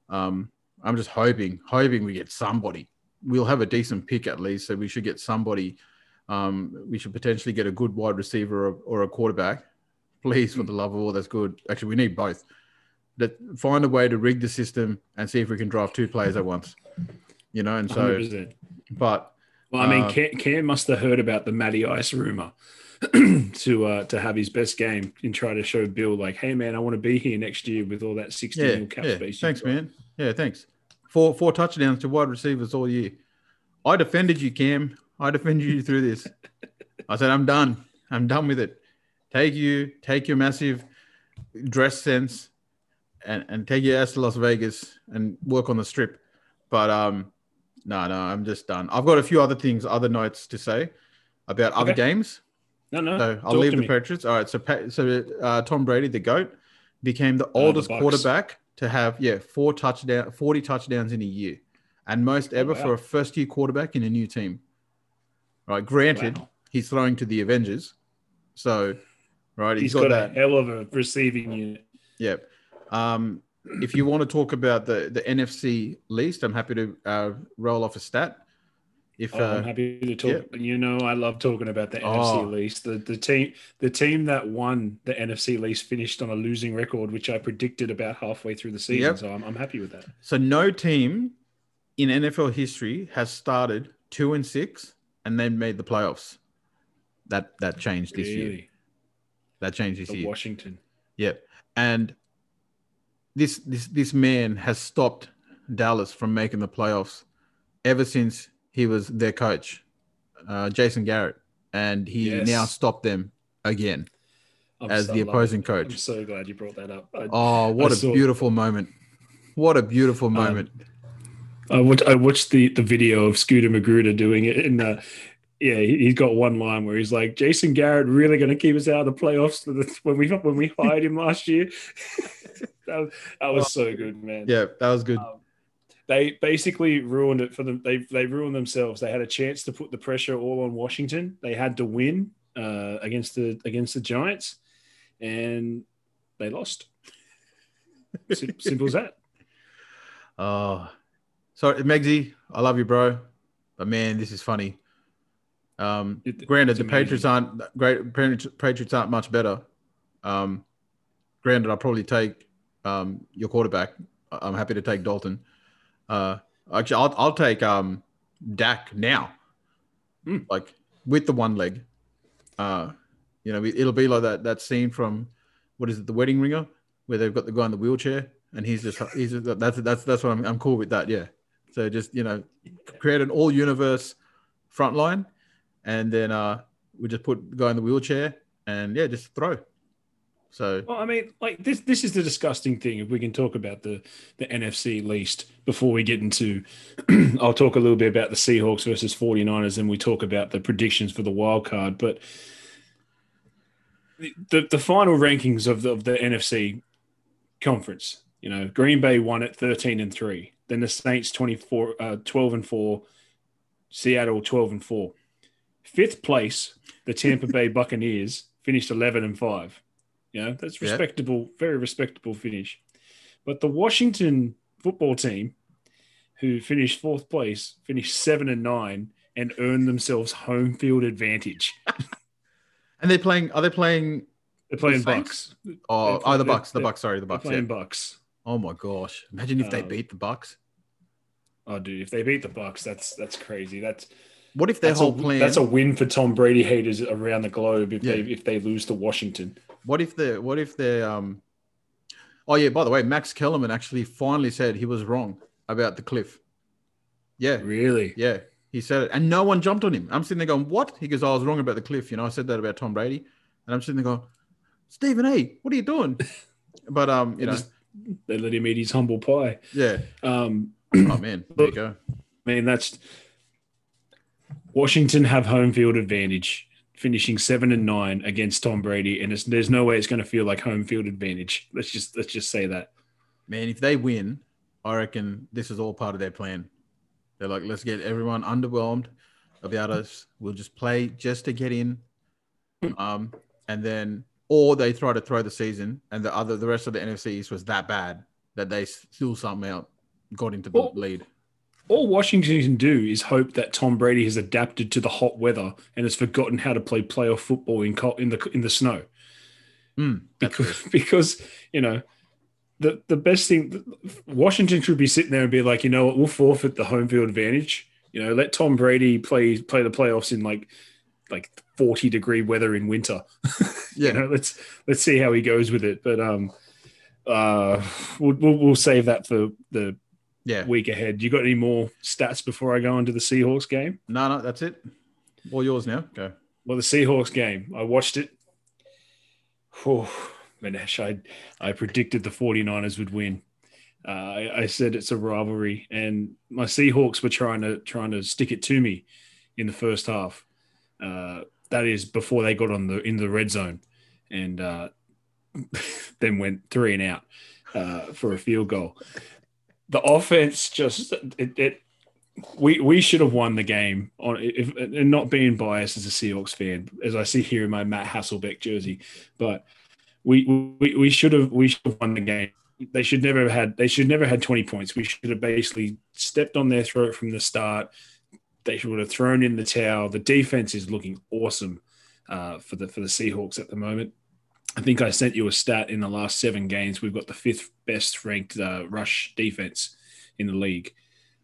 um, I'm just hoping hoping we get somebody. We'll have a decent pick at least, so we should get somebody. Um, we should potentially get a good wide receiver or, or a quarterback. Please, for the love of all that's good. Actually, we need both. That find a way to rig the system and see if we can draft two players at once. You know, and so, 100%. but Well, I mean, Uh, Cam, Cam must have heard about the Matty Ice rumor to uh, to have his best game and try to show Bill like, hey man, I want to be here next year with all that sixty yeah, mil cap yeah. space. Thanks, got." man. Yeah, thanks. Four four touchdowns to wide receivers all year. I defended you, Cam. I defended you through this. I said, I'm done. I'm done with it. Take you, take your massive dress sense and, and take your ass to Las Vegas and work on the strip. But um, no, no, I'm just done. I've got a few other things, other notes to say about other games. No, no. So I'll leave the me. Patriots. All right. So so uh, Tom Brady, the goat, became the Uh, the oldest quarterback to have yeah four touchdown, forty touchdowns in a year, and most ever Oh, wow. for a first year quarterback in a new team. Right. Granted, Wow. he's throwing to the Avengers, so right He's he's got, got, that. a hell of a receiving unit. Yep. Um, if you want to talk about the the NFC least, I'm happy to uh, roll off a stat. If Oh, uh, I'm happy to talk. You know, I love talking about the Oh. NFC least. The the team the team that won the NFC least finished on a losing record, which I predicted about halfway through the season. Yep. So I'm, I'm happy with that. So no team in NFL history has started two and six and then made the playoffs. That that changed this year. That changed this for year. Washington. Yep. And this this this man has stopped Dallas from making the playoffs ever since he was their coach, uh, Jason Garrett, and he Yes. now stopped them again I'm as so- the opposing it. I'm coach. so glad you brought that up. I, Oh, what I a saw- beautiful moment! What a beautiful Um, moment! I watched, I watched the, the video of Scooter Magruder doing it, and uh, yeah, he, he's got one line where he's like, "Jason Garrett really going to keep us out of the playoffs when we when we hired him last year." that, was, that was so good, man. yeah, that was good. Um, they basically ruined it for them. They they ruined themselves. They had a chance to put the pressure all on Washington. They had to win uh, against the against the Giants, and they lost. Simple as that. Oh, sorry, Megsy, I love you, bro, but man, this is funny. Um, It- granted, the Patriots aren't great. Patriots- aren't much better. Um, granted, I'll probably take um, your quarterback. I'm happy to take Dalton. Uh, actually, I'll, I'll take um, Dak now, Hmm. like with the one leg. Uh, you know, it'll be like that that scene from what is it, The Wedding Ringer, where they've got the guy in the wheelchair and he's just he's just, that's that's that's what I'm I'm cool with that. Yeah. So just you know, create an all universe front line, and then uh we just put guy in the wheelchair and yeah, just throw. So Well, I mean, like this this is the disgusting thing. If we can talk about the the NFC least before we get into I'll talk a little bit about the Seahawks versus 49ers and we talk about the predictions for the wild card, but the the, the final rankings of the, of the NFC conference, you know, Green Bay won at 13 and 3. Then the Saints 24 uh, 12 and 4, Seattle 12 and 4. Fifth place, the Tampa Bay Buccaneers finished 11 and 5. You know, that's Yeah. respectable, very respectable finish. But the Washington football team, who finished fourth place, finished seven and nine and earned themselves home field advantage. and they're playing. Are they playing? They're playing Saints? Bucks. Oh, They're- oh the Bucks. The Bucks. Sorry, the Bucks. Yeah. playing Bucks. Oh my gosh! Imagine if they Um, beat the Bucks. Oh, dude, if they beat the Bucks, that's that's crazy. That's What if their whole a, plan? that's a win for Tom Brady haters around the globe if Yeah. they if they lose to Washington. What if the what if they um Oh yeah, by the way, Max Kellerman actually finally said he was wrong about the cliff. Yeah, Really? yeah. He said it. And no one jumped on him. I'm sitting there going, What? He goes, I was wrong about the cliff. You know, I said that about Tom Brady. And I'm sitting there going, Stephen A, what are you doing? But um, you know, just- They let him eat his humble pie. yeah. Um, Oh man, there you go. I mean, that's Washington have home field advantage, finishing seven and nine against Tom Brady, and it's, there's no way it's going to feel like home field advantage. Let's just let's just say that. Man, if they win, I reckon this is all part of their plan. They're like, let's get everyone underwhelmed about us. We'll just play just to get in. Um, and then or they try to throw the season and the other the rest of the NFC East was that bad that they still somehow got into the lead. All Washington can do is hope that Tom Brady has adapted to the hot weather and has forgotten how to play playoff football in co- in the in the snow. Mm, because because you know the the best thing Washington should be sitting there and be like, you know what, we'll forfeit the home field advantage. You know, let Tom Brady play play the playoffs in like like 40 degree weather in winter. Yeah. you know, let's let's see how he goes with it. But um uh we'll, we'll, we'll save that for the yeah. week ahead. You got any more stats before I go into the Seahawks game? No, no, that's it. All yours now. Go. Well, the Seahawks game, I watched it. Oh, Manesh, I, I predicted the 49ers would win. Uh, I, I said it's a rivalry, and my Seahawks were trying to trying to stick it to me in the first half. Uh, that is before they got on the in the red zone, and uh, then went three and out uh, for a field goal. The offense just it, it we we should have won the game on if and not being biased as a Seahawks fan, as I see here in my Matt Hasselbeck jersey, but we we, we should have we should have won the game. They should never have had they should never had 20 points. We should have basically stepped on their throat from the start. They should have thrown in the towel. The defense is looking awesome uh, for the for the Seahawks at the moment. I think I sent you a stat in the last seven games. We've got the fifth best ranked uh, rush defense in the league.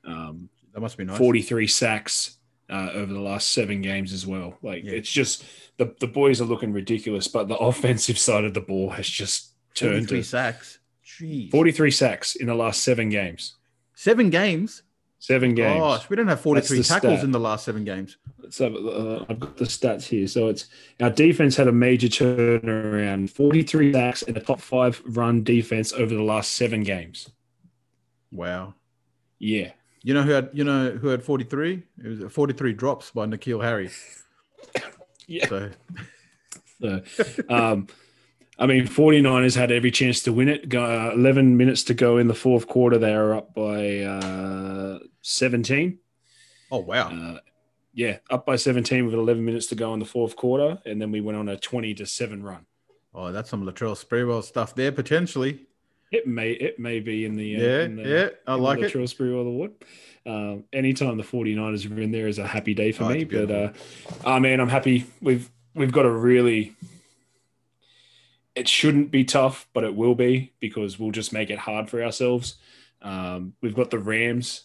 Um, That must be nice. 43 sacks uh, over the last seven games as well. Like Yeah. it's just the, the boys are looking ridiculous, but the offensive side of the ball has just turned 43 to sacks. Jeez. 43 sacks in the last seven games. Seven games. Seven games. Gosh, we don't have 43 tackles stat. in the last seven games. Let's have, uh, I've got the stats here. So it's our defense had a major turnaround, 43 sacks and a top five run defense over the last seven games. Wow. Yeah. You know who had you know who had 43? It was 43 drops by N'Keal Harry. Yeah. So So, um, I mean, 49ers had every chance to win it. Go, uh, 11 minutes to go in the fourth quarter. They are up by uh, 17. oh wow. Uh, yeah, up by 17 with 11 minutes to go in the fourth quarter. And then we went on a 20 to 7 run. Oh, that's some Latrell Sprewell stuff there potentially. It may it may be in the uh, Yeah, in the, yeah, I in the like it. Latrell Sprewell Award. Um, anytime the 49ers are in there is a happy day for Oh, me. But uh, oh man, I'm happy. We've we've got a really. It shouldn't be tough, but it will be because we'll just make it hard for ourselves. Um, we've got the Rams,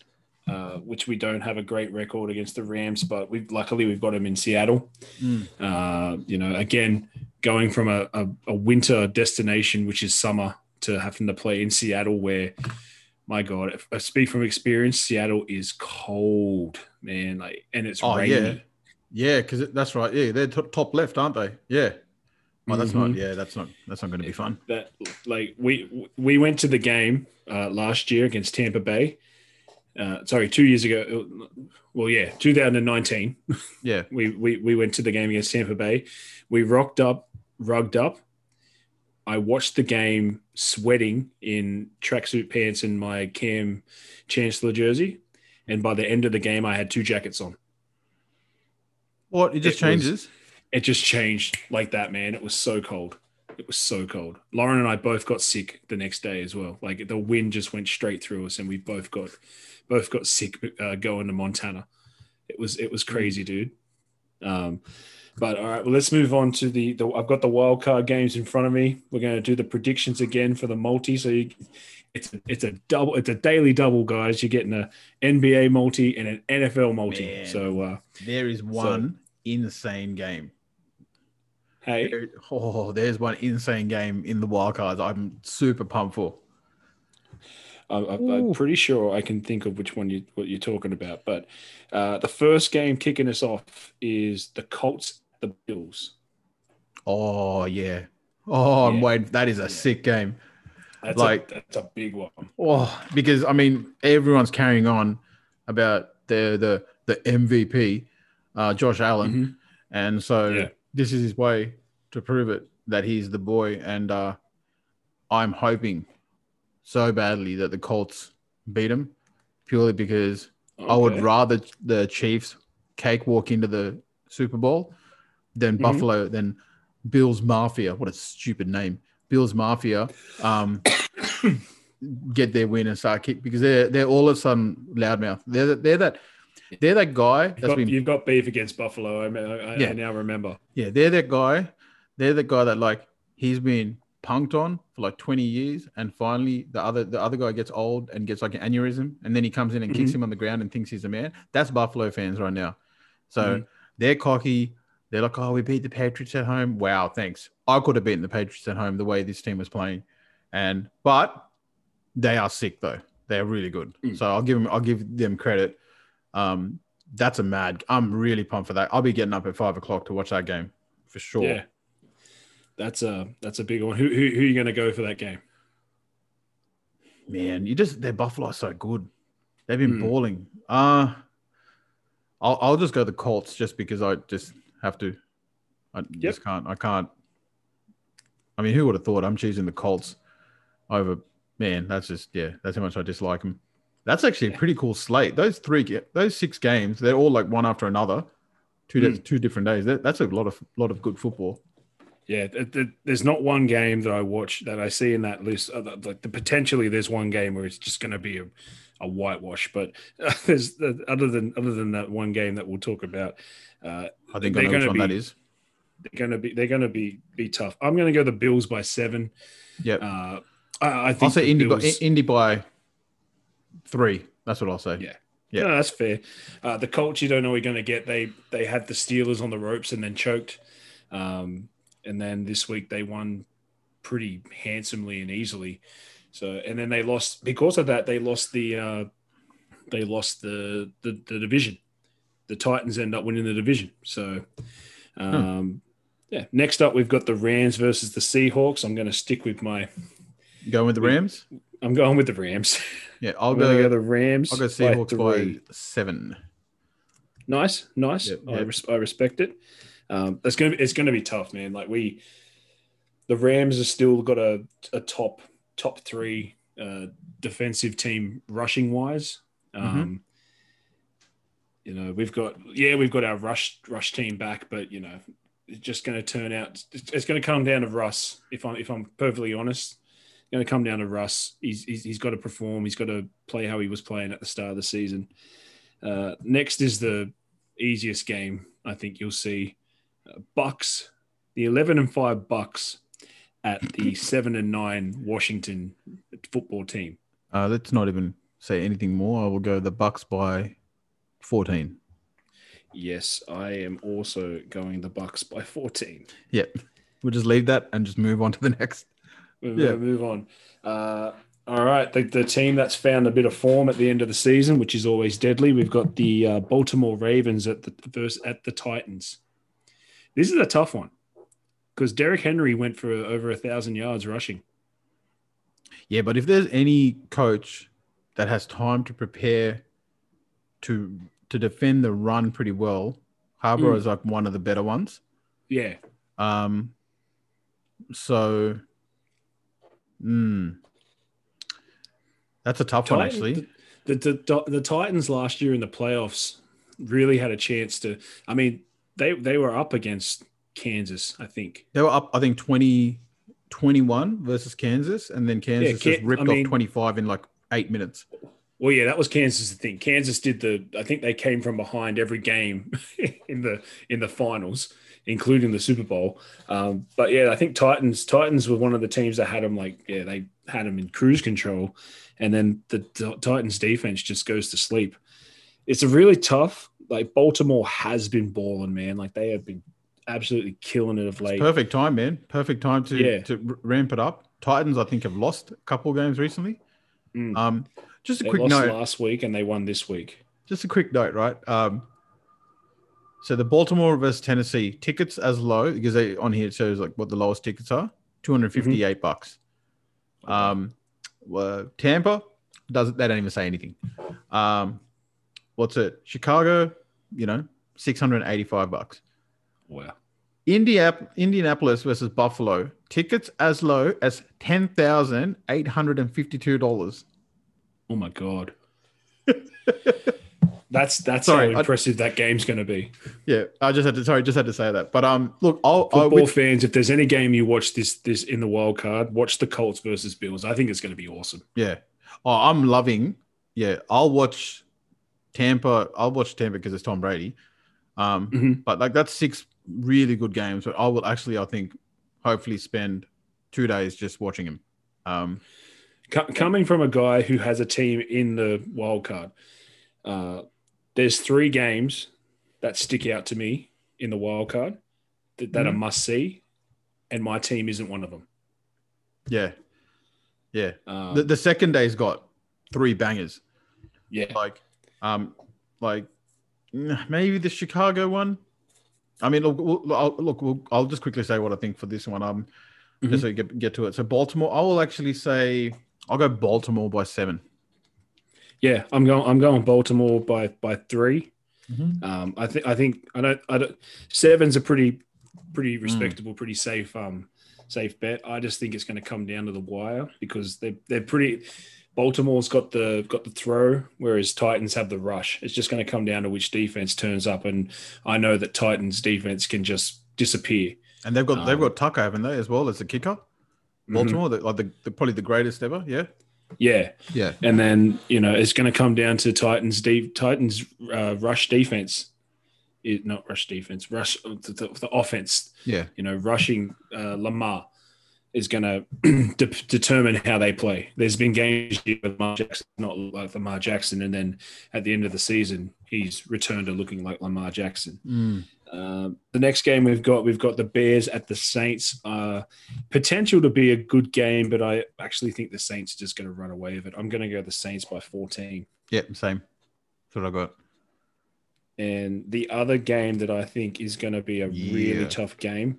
uh, which we don't have a great record against the Rams, but we've luckily we've got them in Seattle. Mm. Uh, you know, again, going from a, a, a winter destination, which is summer, to having to play in Seattle, where, my God, if I speak from experience, Seattle is cold, man. Like, and it's Oh, rainy. yeah. Yeah, because that's right. Yeah, they're top, top left, aren't they? Yeah. Oh, that's not. Mhm. Yeah, that's not. That's not going to be fun. That like we we went to the game uh, last year against Tampa Bay. Uh, sorry, two years ago. Well, yeah, 2019. Yeah. we, we we went to the game against Tampa Bay. We rocked up, rugged up. I watched the game sweating in tracksuit pants and my Kam Chancellor jersey, and by the end of the game, I had two jackets on. What? It just It was- changes. It just changed like that, man. It was so cold. It was so cold. Lauren and I both got sick the next day as well. Like the wind just went straight through us, and we both got both got sick uh, going to Montana. It was it was crazy, dude. Um, but all right, well, let's move on to the, the. I've got the wild card games in front of me. We're going to do the predictions again for the multi. So you, it's it's a double. It's a daily double, guys. You're getting a NBA multi and an NFL multi. Man. So uh, There is one insane game. Hey, Oh, there's one insane game in the wild cards. I'm super pumped for. I'm, I'm- pretty sure I can think of which one you what you're talking about. But uh, the first game kicking us off is the Colts, the Bills. Oh yeah. Oh, I'm Yeah. waiting. That is a sick game. That's Like- a, that's a big one. Oh, because I mean, everyone's carrying on about the the the MVP, uh, Josh Allen, Mhm. and so Yeah. This is his way to prove it that he's the boy. And uh, I'm hoping so badly that the Colts beat him, purely because I would rather the Chiefs cakewalk into the Super Bowl than Mhm. Buffalo than Bills Mafia. What a stupid name, Bills Mafia. Um, get their win and start kick because they're they're all of a sudden loudmouth. They're they're that they're that guy You've that's got, been you've got beef against Buffalo. I, mean, I, Yeah. I now remember. yeah they're that guy. They're the guy that like he's been punked on for like 20 years and finally the other the other guy gets old and gets like an aneurysm and then he comes in and kicks him on the ground and thinks he's a man that's buffalo fans right now so Mhm. they're cocky they're like oh we beat the patriots at home wow thanks i could have beaten the patriots at home the way this team was playing and but they are sick though they're really good Mm. so i'll give them i'll give them credit um that's a mad i'm really pumped for that i'll be getting up at five o'clock to watch that game for sure Yeah, that's a that's a big one. Who who, who are you going to go for that game? Man, you just their Buffalo are so good. They've been Hmm. balling. Uh I'll I'll just go the Colts just because I just have to. I just can't. I can't. I mean, who would have thought I'm choosing the Colts over? Man, that's just yeah. That's how much I dislike them. That's actually a pretty cool slate. Those three, those six games, they're all like one after another, two days, two different days. That's a lot of lot of good football. Yeah, th- th- there's not one game that I watch that I see in that list. uh, Like the potentially, there's one game where it's just going to be a, a whitewash. But uh, there's the, other than other than that one game that we'll talk about, uh, I think They're I gonna one that be- is. they're going to be they're going to be be tough. I'm going to go the Bills by seven. Yep. Uh, I, I think I'll say Indy by, Indy by three. That's what I'll say. Yeah. Yeah. No, that's fair. Uh, the Colts, you don't know what you're going to get. They they had the Steelers on the ropes and then choked, um, and then this week they won pretty handsomely and easily. So and then they lost because of that. They lost the uh, they lost the, the the division. The Titans end up winning the division. So, um, yeah. Next up, we've got the Rams versus the Seahawks. I'm going to stick with my. Going with the Rams? I'm going with the Rams. Yeah, I'll I'm going to go. go the Rams. I'll go Seahawks by, three. seven. Nice, nice. Yep, I, res- I respect it. Um, that's gonna be, it's gonna be tough, man. Like we, the Rams have still got a, a top top three uh, defensive team rushing wise. Mm-hmm. Um, You know, we've got yeah, we've got our rush rush team back, but you know, it's just going to turn out. It's, it's going to come down to Russ. If I'm if I'm perfectly honest, going to come down to Russ. He's, he's he's got to perform. He's got to play how he was playing at the start of the season. Uh, next is the easiest game I think you'll see. Uh, Bucks, the eleven and five Bucks at the seven and nine Washington football team. Uh, let's not even say anything more. I will go the Bucks by 14. Yes, I am also going the Bucks by fourteen. Yep. We'll just leave that and just move on to the next. We'll Yeah. move on. Uh, all right, the, the team that's found a bit of form at the end of the season, which is always deadly. We've got the uh, Baltimore Ravens at the versus at the Titans. This is a tough one because Derrick Henry went for over a thousand yards rushing. Yeah, but if there's any coach that has time to prepare to to defend the run pretty well, Harbaugh Mm. is like one of the better ones. Yeah, Um, so, mm, that's a tough one actually. The, the, the, the Titans last year in the playoffs really had a chance to. I mean, they they were up against Kansas, I think. They were up, I think, 20, 21 versus Kansas, and then Kansas Ca- just ripped I mean- off 25 in like eight minutes. Well, yeah, that was Kansas' thing. Kansas did the. I think they came from behind every game in the in the finals, including the Super Bowl. Um, but yeah, I think Titans Titans were one of the teams that had them like yeah they had them in cruise control, and then the Titans defense just goes to sleep. It's a really tough. Like Baltimore has been balling, man. Like they have been absolutely killing it of late. Perfect time, man. Perfect time to Yeah. to ramp it up. Titans, I think, have lost a couple of games recently. Mm. Um, just a They quick lost note. last week and they won this week. Just a quick note, right? Um, so the Baltimore versus Tennessee tickets as low because they on here it shows like what the lowest tickets are two hundred fifty eight bucks. Um, well, Tampa doesn't they don't even say anything. Um, what's it? Chicago, you know, six hundred eighty five bucks. Wow. Indiap- Indianapolis versus Buffalo tickets as low as ten thousand eight hundred and fifty two dollars. Oh my god. That's that's Sorry, how I- impressive that game's going to be. Yeah, I just had to sorry, just had to say that. But um, look, I'll, I, Football with, fans, if there's any game you watch this this in the wild card, watch the Colts versus Bills. I think it's going to be awesome. yeah, oh, I'm loving. Yeah, I'll watch Tampa. I'll watch Tampa because it's Tom Brady. Um, Mhm. but like that's six really good games. But I will actually, I think, hopefully spend two days just watching him. Um, Co- coming from a guy who has a team in the wild card, uh, there's three games that stick out to me in the wild card that, that are Mhm. must see, and my team isn't one of them. yeah, yeah. Um, The, the second day's got three bangers. yeah, like um like mm, maybe the chicago one i mean look, I'll, look we'll, i'll just quickly say what i think for this one um Mhm. just so you get, get to it so baltimore i will actually say i'll go baltimore by seven yeah. I'm going. I'm going Baltimore by by three. Mm-hmm. Um, I think I think I don't I don't seven's a pretty pretty Mm. respectable, pretty safe um safe bet. I just think it's going to come down to the wire because they they're pretty. Baltimore's got the got the throw, whereas Titans have the rush. It's just going to come down to which defense turns up, and I know that Titans defense can just disappear. and they've got they've Um, got tucker haven't they as well as a kicker Mhm. baltimore the, like the, the probably the greatest ever yeah Yeah, yeah and then you know it's going to come down to Titans de- Titans uh, rush defense, it, not rush defense, rush the, the, the offense. yeah you know, rushing uh, Lamar is going to de- determine how they play. There's been games with Lamar Jackson not like Lamar Jackson, and then at the end of the season, he's returned to looking like Lamar Jackson. Mm. Uh, the next game we've got, we've got the Bears at the Saints. Uh, potential to be a good game, but I actually think the Saints are just going to run away with it. I'm going to go the Saints by 14. yeah same That's what I got. And the other game that I think is going to be a really tough game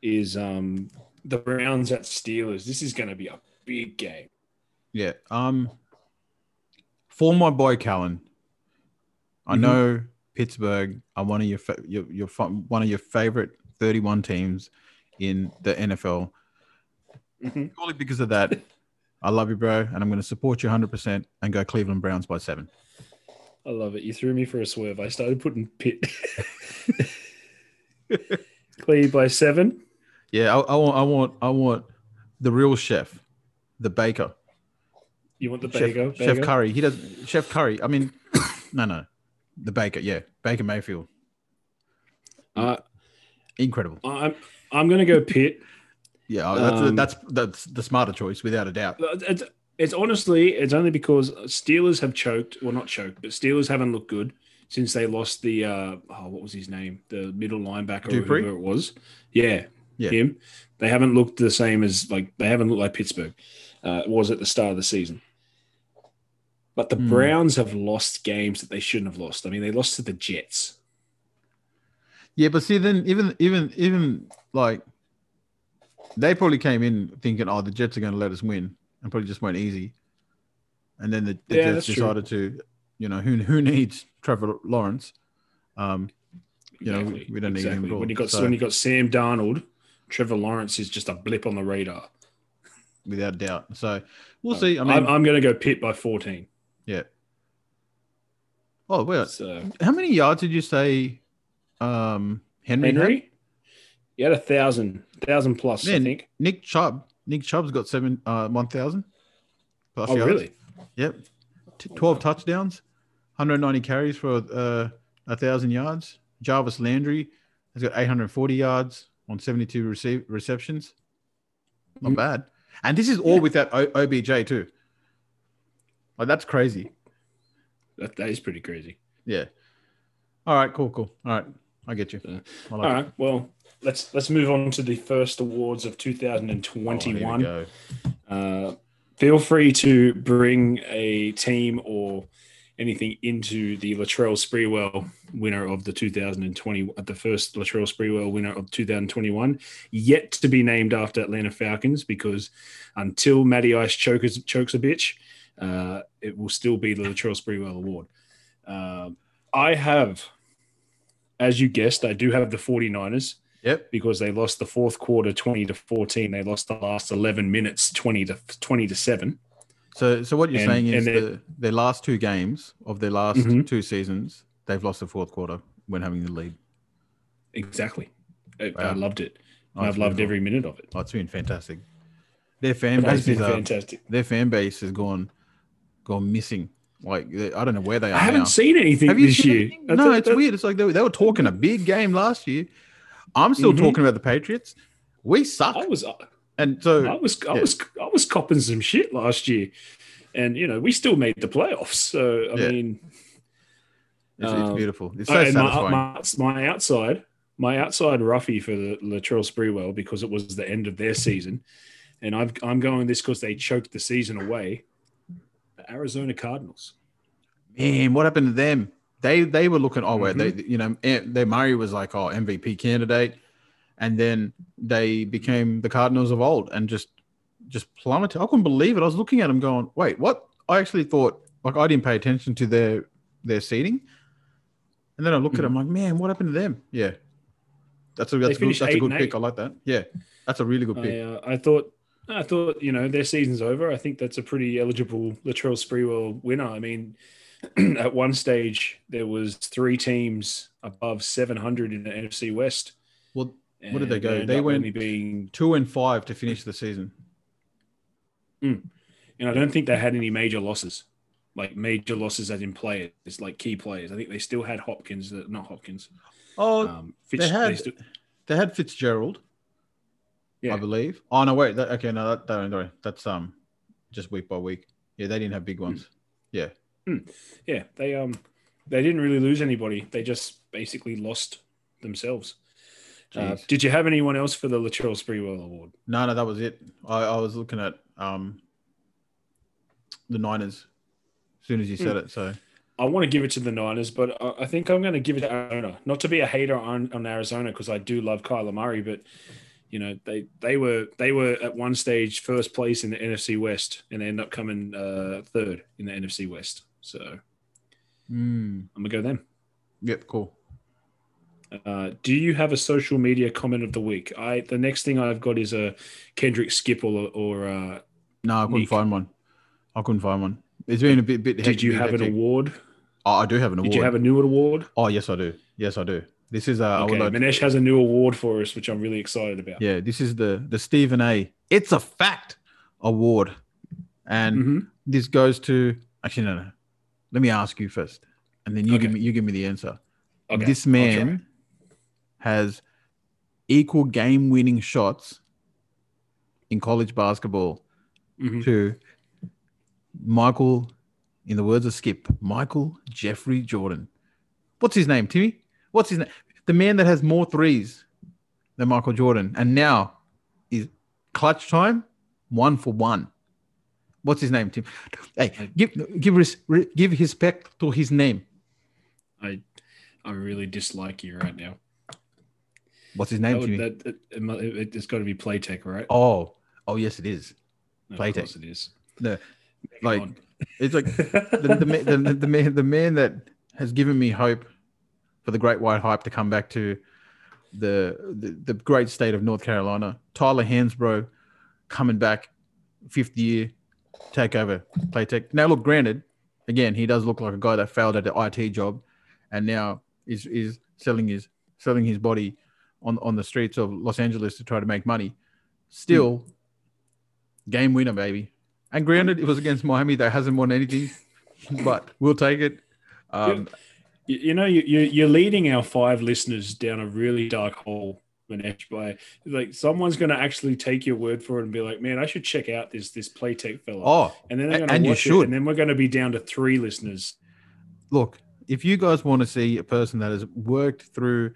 is um, the Browns at Steelers. This is going to be a big game. Yeah. Um, for my boy Callan, I Mhm. know Pittsburgh are one of your fa- your, your one of your favorite 31 teams in the NFL. Mhm. Purely because of that, I love you, bro, and I'm going to support you 100% and go Cleveland Browns by seven. I love it. You threw me for a swerve. I started putting Pitt. Cleve by seven. Yeah, I, I want, I want, I want the real chef, the baker, You want the Chef, Bago? Chef? Curry. He does Chef Curry. I mean, no, no, the baker. Yeah, Baker Mayfield, Uh, incredible. I'm I'm going to go Pitt. Yeah, that's, Um, that's that's the smarter choice without a doubt. It's, it's honestly, it's only because Steelers have choked. Well, not choked, but Steelers haven't looked good since they lost the uh, oh, what was his name? The middle linebacker, or Dupree? whoever it was. Yeah, Yeah. him. They haven't looked the same as like they haven't looked like Pittsburgh uh, was at the start of the season. But the Hmm. Browns have lost games that they shouldn't have lost. I mean, they lost to the Jets. Yeah, but see, then even even even like they probably came in thinking, oh, the Jets are going to let us win, and probably just went easy. And then the, the Yeah, Jets that's true. decided to, you know, who who needs Trevor Lawrence? Um, you know, we- we don't need him at all. When you got So- when you got Sam Darnold, Trevor Lawrence is just a blip on the radar. without doubt. So we'll see. I mean, I'm, I'm going to go pit by 14. Yeah. Oh, wait. So How many yards did you say um, Henry, had? Henry, he had a thousand, thousand plus, I Man, think. Nick Chubb. Nick Chubb's got seven uh, one thousand. Oh, really? Yep. T- 12 touchdowns, 190 carries for uh, a thousand yards. Jarvis Landry has got 840 yards on 72 receive- receptions. Not Mhm. bad. And this is all Yeah. with that o- OBJ too. Like that's crazy. That, that is pretty crazy. Yeah. All right. Cool. Cool. All right. I get you. Uh, like All it. Well, let's let's move on to the first awards of Oh, here we 2021. go. uh, feel free to bring a team or anything into the Latrell Sprewell winner of the 2020 at the first Latrell Sprewell winner of 2021 yet to be named after Atlanta Falcons because until Matty Ice chokes chokes a bitch uh, it will still be the Latrell Sprewell award Um I have as you guessed I do have the 49ers Yep. because they lost the fourth quarter 20 to 14 they lost the last 11 minutes 20 to 20 to 7 So, so what you're And- saying is the, their last two games of their last Mhm. two seasons, they've lost the fourth quarter when having the lead. exactly I, I loved it Oh, i've loved beautiful. every minute of it Oh, it's been fantastic. Their fan base been is uh, fantastic their fan base has gone gone missing. Like I don't know where they are i haven't now. seen anything Have you this seen year anything? No, it's weird. It's like they, were- they were talking a big game last year. I'm still Mhm. talking about the Patriots. We suck, i was and so i was i yeah. was i was copping some shit last year and you know we still made the playoffs so i Yeah. mean it's, it's um, beautiful. It's so Uh, and my, satisfying. my, my outside, my outside roughy for the Latrell Sprewell because it was the end of their season, and I've, I'm going this because they choked the season away. Arizona Cardinals. Man, what happened to them? They they were looking. Oh wait, Mm-hmm. they you know eh, their Murray was like oh MVP candidate, and then they became the Cardinals of old and just just plummeted. I couldn't believe it. I was looking at them going, wait, what? I actually thought like I didn't pay attention to their their seating, and then I look at them like, man, what happened to them? Yeah, that's a that's a good, that's a good pick. I like that. Yeah, that's a really good I, pick. uh, I thought, I thought, you know, their season's over. I think that's a pretty eligible Latrell Sprewell winner. I mean, at one stage there was three teams above 700 in the NFC West. Well, What did they go? They went- being two and five to finish the season. And I don't think they had any major losses, like major losses as in players, like key players. I think they still had Hopkins, uh, not Hopkins. Oh, Um, Fitz, they had- still- they had Fitzgerald. Yeah. I believe. Oh no, wait. That, okay, no, that, that, no, that's um, just week by week. Yeah, they didn't have big ones. Yeah, yeah, they um, they didn't really lose anybody. They just basically lost themselves. Uh, did you have anyone else for the Latrell Sprewell Award? no, no, that was it. I, I was looking at um, the Niners. As soon as you said it, so I want to give it to the Niners, but I I think I'm going to give it to Arizona. Not to be a hater on, on Arizona because I do love Kyler Murray, but you know they they were they were at one stage first place in the NFC West and they end up coming uh, third in the NFC West. So Mm. I'm gonna go them. Yep, cool. Uh, do you have a social media comment of the week? I the next thing I've got is a Kendrick Skip or, or uh, No, I couldn't Nick. find one. I couldn't find one. It's been a bit. bit did you hectic- have an award? Oh, I do have an award. Did you have a new award? Oh, yes, I do. Yes, I do. This is uh, I Okay, like- Manesh has a new award for us, which I'm really excited about. yeah, this is the the Stephen A. It's a fact award, and Mhm. this goes to actually no no. Let me ask you first, and then you give me you give me the answer. Okay, this man has equal game winning shots in college basketball Mhm. to Michael, in the words of Skip, Michael Jeffrey Jordan. What's his name, Timmy? What's his name? The man that has more threes than Michael Jordan, and now is clutch time one for one. What's his name, Tim? Hey, give give give respect to his name. I I really dislike you right now. What's his name, would- that, it, it, it's got to be Platek, right? Oh, oh yes, it is. No, Platek. Of course it is. No, like it's like the, the, the, the, man, the man that has given me hope for the great white hype to come back to the, the the great state of North Carolina. Tyler Hansbrough coming back, fifth year, take over Platek. Now, look, granted, again, he does look like a guy that failed at the IT job, and now is is selling his selling his body on on the streets of Los Angeles to try to make money. Still, game winner, baby. And granted, it was against Miami that hasn't won anything, but we'll take it. Um, You, you know, you, you, you're leading our five listeners down a really dark hole, Manesh, by like someone's going to actually take your word for it and be like, man, I should check out this this Platek fella. oh, and then they're going to and you watch it, should. and then we're going to be down to three listeners. look, if you guys want to see a person that has worked through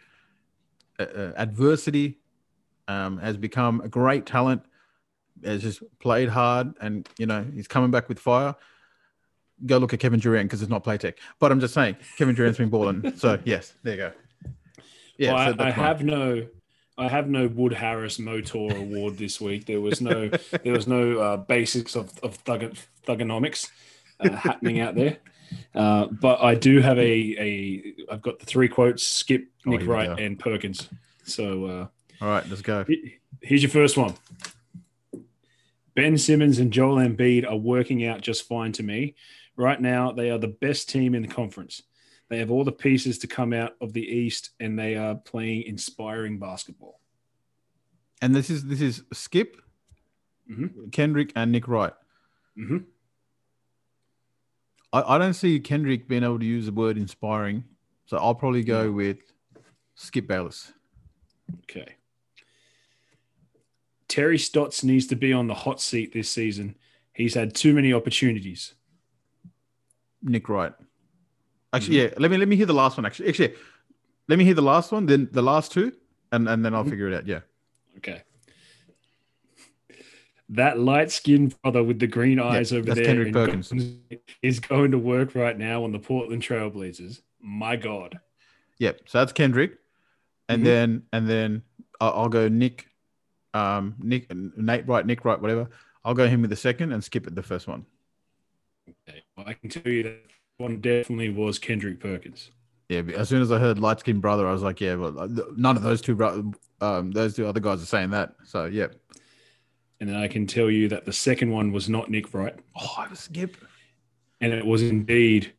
uh, uh, adversity, um, has become a great talent, has just played hard, and you know he's coming back with fire. Go look at Kevin Durant because it's not Platek. But I'm just saying, Kevin Durant's been balling. So yes, there you go. Yeah, Well, so I, I have no, I have no Wood Harris Motor Award this week. There was no, there was no uh, basics of of thug, thugonomics uh, happening out there. Uh, but I do have a a. I've got the three quotes: Skip, Oh, Nick here we Wright, and Perkins. So uh, All right, let's go. here's your first one. Ben Simmons and Joel Embiid are working out just fine to me. Right now, they are the best team in the conference. They have all the pieces to come out of the East, and they are playing inspiring basketball. And this is this is Skip, Mhm. Kendrick, and Nick Wright. hmm I, I don't see Kendrick being able to use the word inspiring, so I'll probably go with Skip Bayless. Okay. Terry Stotts needs to be on the hot seat this season. He's had too many opportunities. Nick Wright. Actually, yeah. Let me let me hear the last one. Actually, actually, let me hear the last one, then the last two, and and then I'll figure it out. Yeah. Okay. That light skinned brother with the green eyes over that's there Kendrick Perkins. Is going to work right now on the Portland Trailblazers. My God. Yep. So that's Kendrick, and Mhm. then and then I'll, I'll go Nick, um, Nick, Nate Wright, Nick Wright, whatever. I'll go him with the second and skip it the first one. Okay. Well, I can tell you that one definitely was Kendrick Perkins. Yeah. As soon as I heard light skinned brother, I was like, yeah, well, none of those two, bro- um, those two other guys are saying that. So yeah. And then I can tell you that the second one was not Nick Wright. Oh, I was skip. And it was indeed,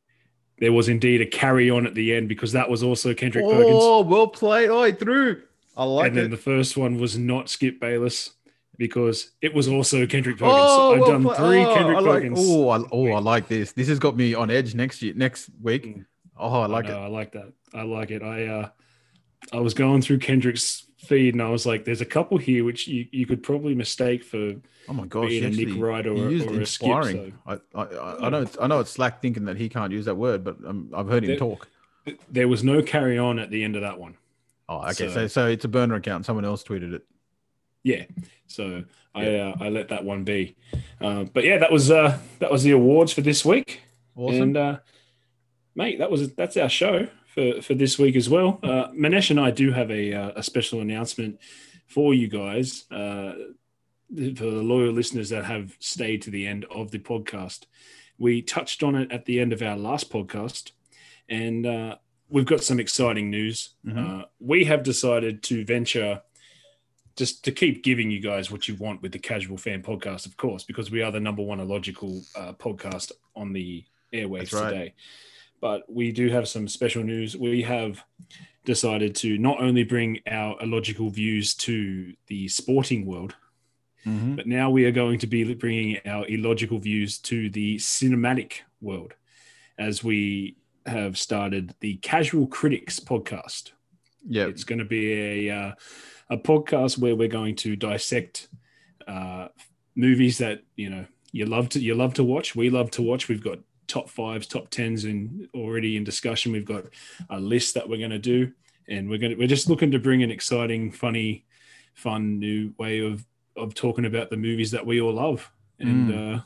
there was indeed a carry on at the end because that was also Kendrick Perkins. Oh, well played. Oh, he threw. I like it. and then the first one was not Skip Bayless because it was also Kendrick Perkins. Oh, I've done play- three oh, Kendrick I like, Perkins. Oh, I, oh, I like this. This has got me on edge next year, next week. Mm. Oh, I like I, know, it. I like that. I like it. I uh, I was going through Kendrick's feed and I was like, "There's a couple here which you, you could probably mistake for Oh my gosh, being a Nick Wright or, a- used or a skip." inspiring. I, I, I, I know, it's, I know it's slack thinking that he can't use that word, but um, I've heard him There- talk. There was no carry on at the end of that one. Oh, okay. So, so- so, it's a burner account. Someone else tweeted it. Yeah, so I uh, I let that one be. Uh, but yeah, that was uh, that was the awards for this week. Awesome. And uh, mate, that was that's our show for for this week as well. Uh, Manesh and I do have a uh, a special announcement for you guys. Uh, for the loyal listeners that have stayed to the end of the podcast, we touched on it at the end of our last podcast, and uh, we've got some exciting news. Mhm. Uh, we have decided to venture just to keep giving you guys what you want with the Casual Fan podcast, of course, because we are the number one illogical uh, podcast on the airwaves right. today. But we do have some special news. We have decided to not only bring our illogical views to the sporting world, Mhm. but now we are going to be bringing our illogical views to the cinematic world as we have started the Casual Critics podcast. Yeah. It's going to be a, uh, a podcast where we're going to dissect uh, movies that you know you love to you love to watch. We love to watch. We've got top fives, top tens, and already in discussion. We've got a list that we're going to do, and we're going to we're just looking to bring an exciting, funny, fun new way of of talking about the movies that we all love. And uh,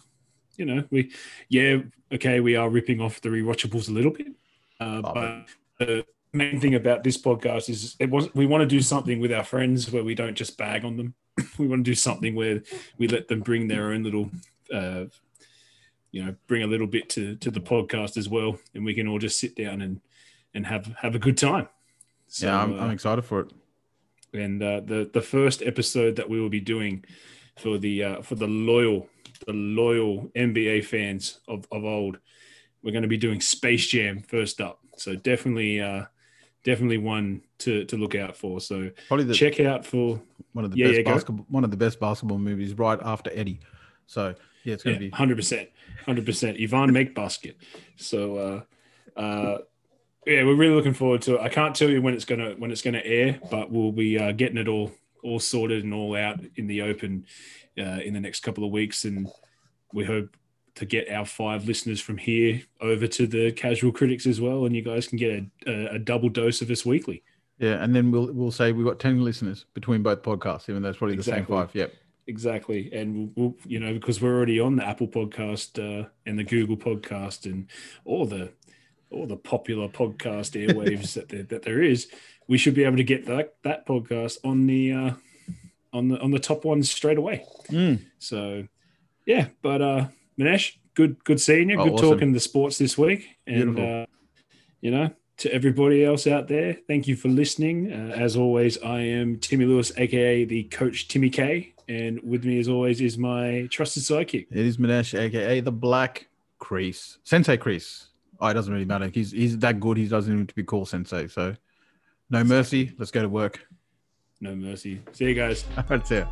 you know, we yeah, okay, we are ripping off the rewatchables a little bit, uh, but the main thing about this podcast is it was we want to do something with our friends where we don't just bag on them. we want to do something where we let them bring their own little. Uh, you know, bring a little bit to to the podcast as well, and we can all just sit down and and have have a good time. So, yeah, I'm, uh, I'm excited for it. and uh, the the first episode that we will be doing for the uh, for the loyal the loyal NBA fans of, of old, we're going to be doing Space Jam first up. So definitely uh, definitely one to to look out for. So Probably the, check out for one of the yeah, best yeah, basketball one of the best basketball movies right after Eddie. So yeah, it's gonna yeah, be hundred percent, hundred percent. Yvonne make basket. So uh, uh, yeah, we're really looking forward to it. I can't tell you when it's gonna when it's gonna air, but we'll be uh, getting it all all sorted and all out in the open uh, in the next couple of weeks, and we hope to get our five listeners from here over to the casual critics as well, and you guys can get a, a, double dose of us weekly. yeah, and then we'll we'll say we've got ten listeners between both podcasts, even though it's probably the same five. Yep. Exactly, and we'll, you know because we're already on the Apple Podcast uh, and the Google Podcast and all the all the popular podcast airwaves that there, that there is, we should be able to get that that podcast on the uh, on the on the top ones straight away. Mm. So, yeah, but uh, Manesh, good good seeing you. Oh, good awesome. talking the sports this week, and uh, you know. To everybody else out there, thank you for listening. Uh, as always, I am Timmy Lewis, aka the Coach Timmy K, and with me, as always, is my trusted sidekick. It is Manesh, aka the Black Kreese, Sensei Kreese. Oh, it doesn't really matter. He's he's that good. He doesn't need to be called Sensei. So, no mercy. Let's go to work. No mercy. See you guys. That's it.